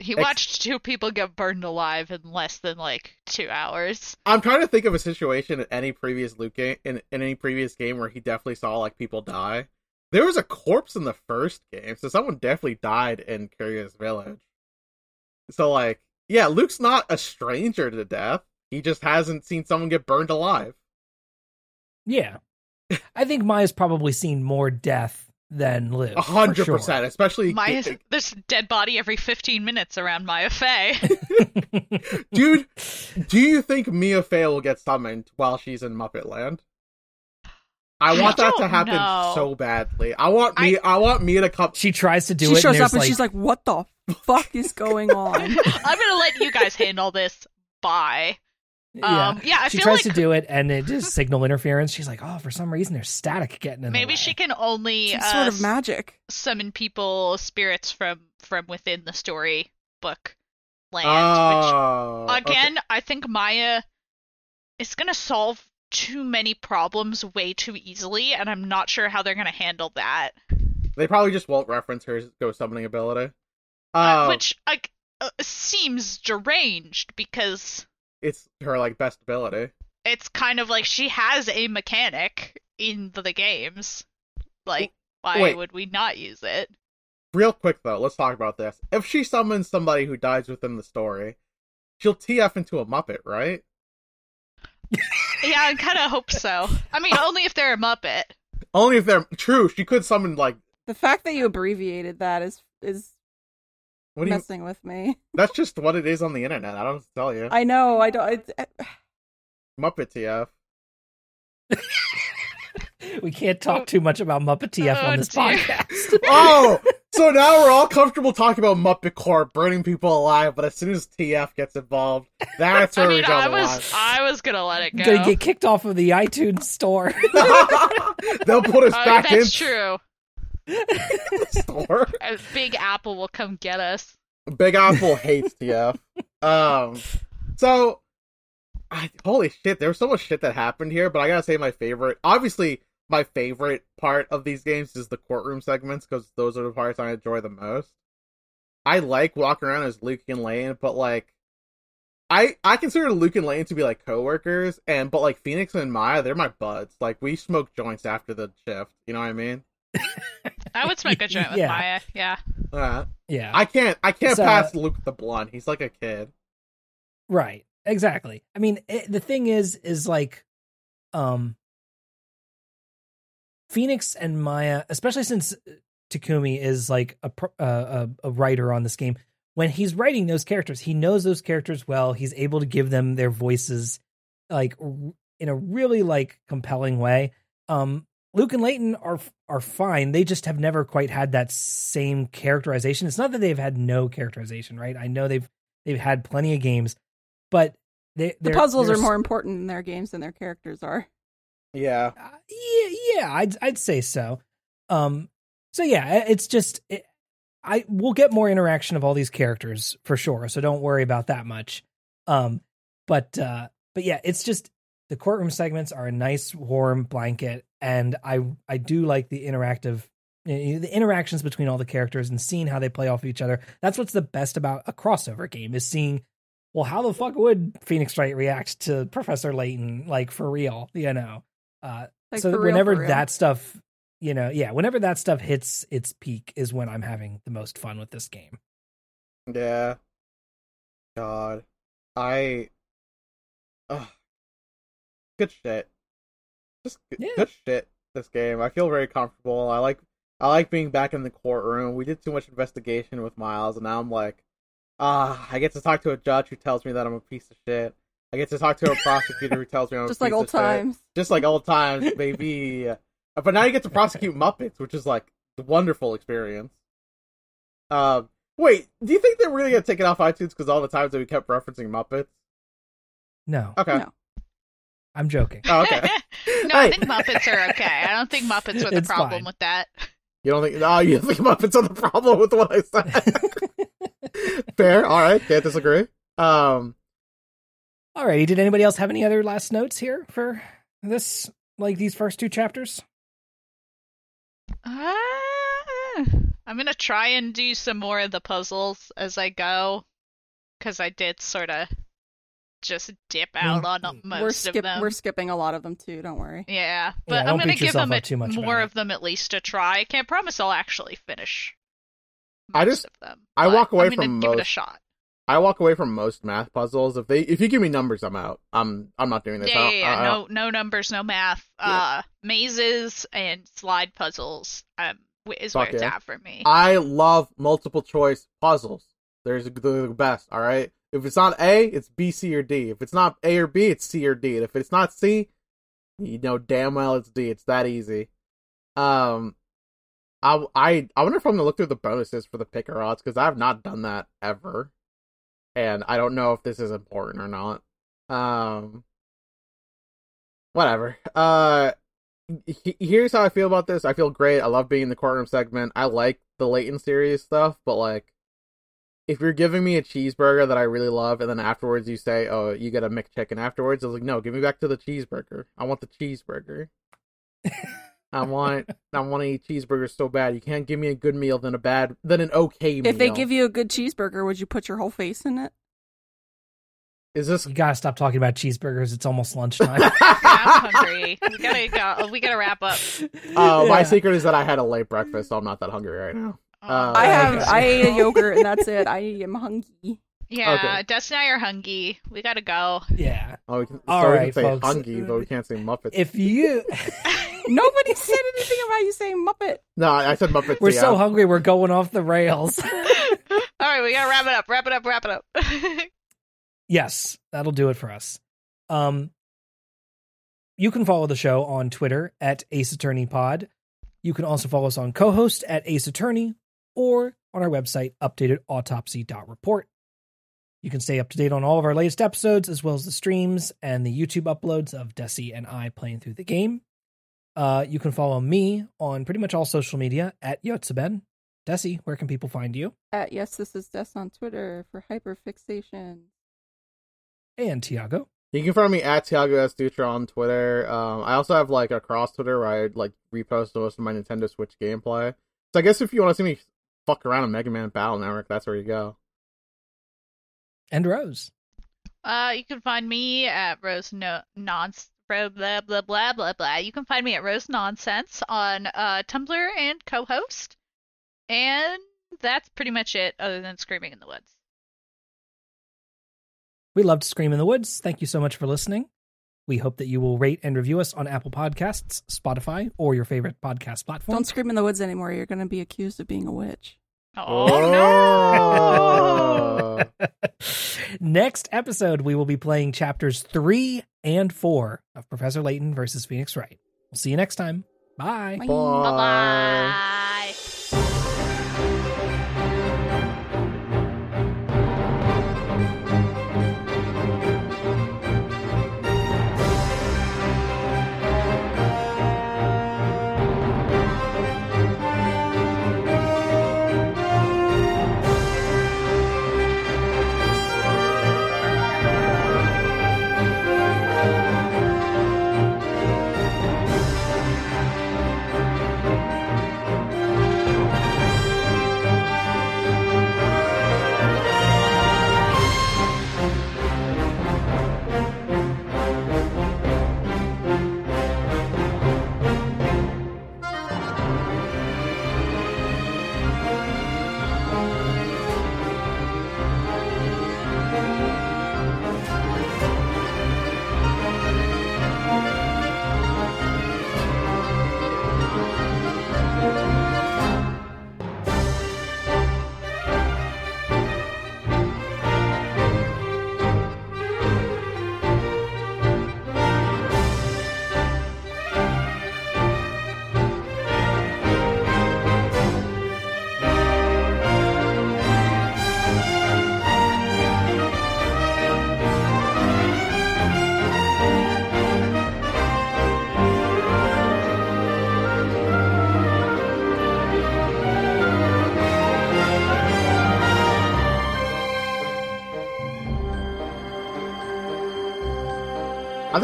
He Ex- watched two people get burned alive in less than like two hours. I'm trying to think of a situation in any previous Luke game in, in any previous game where he definitely saw like people die. There was a corpse in the first game, so someone definitely died in Curious Village. So like, yeah, Luke's not a stranger to death. He just hasn't seen someone get burned alive. Yeah. I think Maya's probably seen more death than live. A hundred percent, especially Maya, there's a dead body every 15 minutes around Maya Fey. [laughs] [laughs] dude. Do you think Mia Fey will get summoned while she's in Muppet Land? I want I that to happen know. so badly. I want me. I, want Mia to come. she tries to do she it. She shows and up there's and like, she's like, "What the fuck is going on?" [laughs] I'm gonna let you guys handle this. Bye. yeah. Um, yeah, I she feel tries like to do it, and it just signal interference. She's like, "Oh, for some reason, there's static getting in the maybe way." she can only Some uh, sort of magic. summon people, spirits from from within the story book land. Oh, which okay. again, I think Maya is gonna solve too many problems way too easily, and I'm not sure how they're gonna handle that. They probably just won't reference her ghost summoning ability. Uh, Uh, which like uh, seems deranged because it's her like best ability. it's kind of like she has a mechanic in the, the games. Like, why Wait. would we not use it? Real quick though, let's talk about this. If she summons somebody who dies within the story, she'll TF into a Muppet, right? Yeah, I kind of hope so. I mean, [laughs] only if they're a Muppet. Only if they're true. She could summon like The fact that you abbreviated that is is what do you? messing with me. [laughs] That's just what it is on the internet. I don't tell you. I know. I don't. It's, uh, [sighs] Muppet TF. [laughs] we can't talk too much about Muppet TF Oh, on this dear. podcast. [laughs] Oh, so now we're all comfortable talking about Muppet Corp burning people alive, but as soon as TF gets involved, that's where I we mean, draw I the was I was gonna let it go. Gonna get kicked off of the iTunes store. They'll put us Oh, back in that's true. [laughs] store. Uh, Big Apple will come get us. Big Apple hates TF. [laughs] Um, so I, holy shit, there was so much shit that happened here. But I gotta say, my favorite, obviously, my favorite part of these games is the courtroom segments because those are the parts I enjoy the most. I like walking around as Luke and Layton, but like, I I consider Luke and Layton to be like coworkers, and but like Phoenix and Maya, they're my buds. Like we smoke joints after the shift. You know what I mean? [laughs] I would smoke a joint with Yeah. Maya. Yeah. Uh, yeah, I can't I can't So- pass Luke the blunt. He's like a kid. right. Exactly. I mean, it, the thing is, is like, um, Phoenix and Maya, especially since Takumi is like a uh, a, a writer on this game. When he's writing those characters, he knows those characters well. He's able to give them their voices, like r- in a really like compelling way. Um, Luke and Layton are are fine. They just have never quite had that same characterization. It's not that they've had no characterization, right? I know they've they've had plenty of games, but they the puzzles they're are more important in their games than their characters are. Yeah. uh, yeah, yeah, I'd I'd say so. Um, so yeah, it's just it, I we'll get more interaction of all these characters for sure. So don't worry about that much. Um, but uh, but yeah, it's just the courtroom segments are a nice warm blanket, and I I do like the interactive. you know, The interactions between all the characters and seeing how they play off each other. That's what's the best about a crossover game is seeing, well, how the fuck would Phoenix Wright react to Professor Layton, like for real, you know? Uh, Like, so real, whenever that stuff you know yeah whenever that stuff hits its peak is when i'm having the most fun with this game Yeah. God. I. Ugh. Good shit. Just good, Yeah. good shit. This game. I feel very comfortable. I like. I like being back in the courtroom. We did too much investigation with Miles, and now I'm like, ah, I get to talk to a judge who tells me that I'm a piece of shit. I get to talk to a prosecutor who tells me I'm a [laughs] Just piece like old of shit. times. Just like old times, baby. [laughs] But now you get to prosecute Muppets, which is like a wonderful experience. Um, wait, do you think they're really gonna take it off iTunes because all the times that we kept referencing Muppets? no Okay. No. I'm joking Oh, okay. [laughs] no, I think Muppets are okay. I don't think Muppets were the It's problem fine. with that. You don't think? No, you think Muppets are the problem with what I said? [laughs] Fair. All right. Can't disagree. Um, alrighty did anybody else have any other last notes here for this like these first two chapters Uh, I'm gonna try and do some more of the puzzles as I go, because I did sort of just dip out on Mm. most we're of them. we're skipping a lot of them too. Don't worry. Yeah, but Yeah, I'm gonna give them a, too much more of them at least a try. I can't promise I'll actually finish. I just- of them. I walk away I'm gonna from give it a shot. I walk away from most math puzzles if they if you give me numbers, I'm out. I'm I'm not doing this. Yeah, yeah, yeah. No, no numbers, no math. Yeah. Uh, mazes and slide puzzles. I'm is Fuck where it's yeah. at for me. I love multiple choice puzzles. There's the best. All right. If it's not A, it's B, C, or D. If it's not A or B, it's C or D. And if it's not C, you know damn well it's D. It's that easy. Um, I I I wonder if I'm gonna look through the bonuses for the picarats because I've not done that ever, and I don't know if this is important or not. Um, whatever. Uh, he- here's how I feel about this. I feel great. I love being in the courtroom segment. I like the Layton series stuff, but like, if you're giving me a cheeseburger that I really love, and then afterwards you say, "Oh, you get a McChicken," afterwards, I was like, "No, give me back to the cheeseburger. I want the cheeseburger. I want, I [laughs] want to eat cheeseburgers so bad. You can't give me a good meal than a bad, than an okay meal. If they give you a good cheeseburger, would you put your whole face in it? is this You gotta stop talking about cheeseburgers. It's almost lunchtime. Yeah, [laughs] I'm hungry. [laughs] We gotta go. We gotta wrap up. Uh, my secret is that I had a late breakfast, so I'm not that hungry right now. Uh, I have. I ate a yogurt and that's it. I am hungry. yeah, okay. Dustin and I are hungry. We gotta go. yeah. Oh, we can, All so we right, can say folks. hungry, but we can't say Muppets. If you, [laughs] [laughs] Nobody said anything about you saying Muppet. no, I said Muppets. we're yeah. so hungry, we're going off the rails. [laughs] All right, we gotta wrap it up. Wrap it up. Wrap it up. yes, that'll do it for us. Um, you can follow the show on Twitter at Ace Attorney Pod. You can also follow us on co-host at Ace Attorney or on our website, updatedautopsy.report. You can stay up to date on all of our latest episodes, as well as the streams and the YouTube uploads of Dessy and I playing through the game. Uh, you can follow me on pretty much all social media at Yotsuben. Dessy, where can people find you? At yes, this is Des on Twitter for hyperfixation. And Tiago. You can find me at Tiago S. Dutra on Twitter. Um, I also have like a cross Twitter where I like repost most of my Nintendo Switch gameplay. So I guess if you want to see me fuck around in Mega Man Battle Network, that's where you go. And Rose. Uh, you can find me at Rose No Nonce blah blah blah blah blah blah. You can find me at Rose Nonsense on uh Tumblr and co-host, and that's pretty much it. Other than screaming in the woods. We love to scream in the woods. Thank you so much for listening. We hope that you will rate and review us on Apple Podcasts, Spotify, or your favorite podcast platform. Don't scream in the woods anymore. You're going to be accused of being a witch. Oh, no! [laughs] Next episode, we will be playing chapters three and four of Professor Layton versus Phoenix Wright. We'll see you next time. Bye. Bye. Bye. Bye.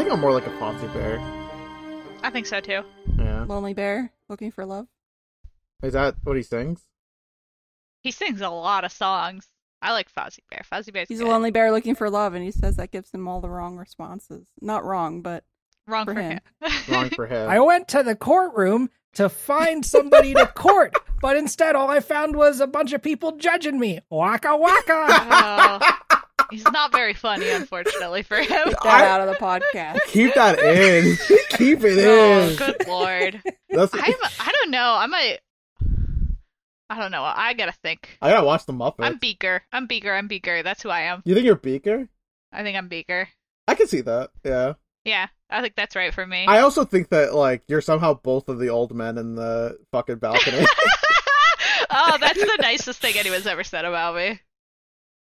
Think I'm more like a Fozzie Bear. I think so too. Yeah. Lonely bear looking for love. Is that what he sings? He sings a lot of songs. I like Fozzie Bear. Fozzie Bear's He's good. a lonely bear looking for love, and he says that gives him all the wrong responses. Not wrong, but Wrong for for, him. him. [laughs] Wrong for him. I went to the courtroom to find somebody to court, but instead all I found was a bunch of people judging me. Waka waka. Oh, he's not very funny, unfortunately for him. get that I- out of the podcast. Keep that in. [laughs] [laughs] Keep it Oh, in. good lord. That's I'm. I don't know. I might. I don't know. I gotta think. I gotta watch the Muppets. I'm Beaker. I'm Beaker. I'm Beaker. That's who I am. you think you're Beaker? I think I'm Beaker. I can see that. Yeah. Yeah, I think that's right for me. I also think that like you're somehow both of the old men in the fucking balcony. [laughs] oh, that's the nicest thing anyone's ever said about me.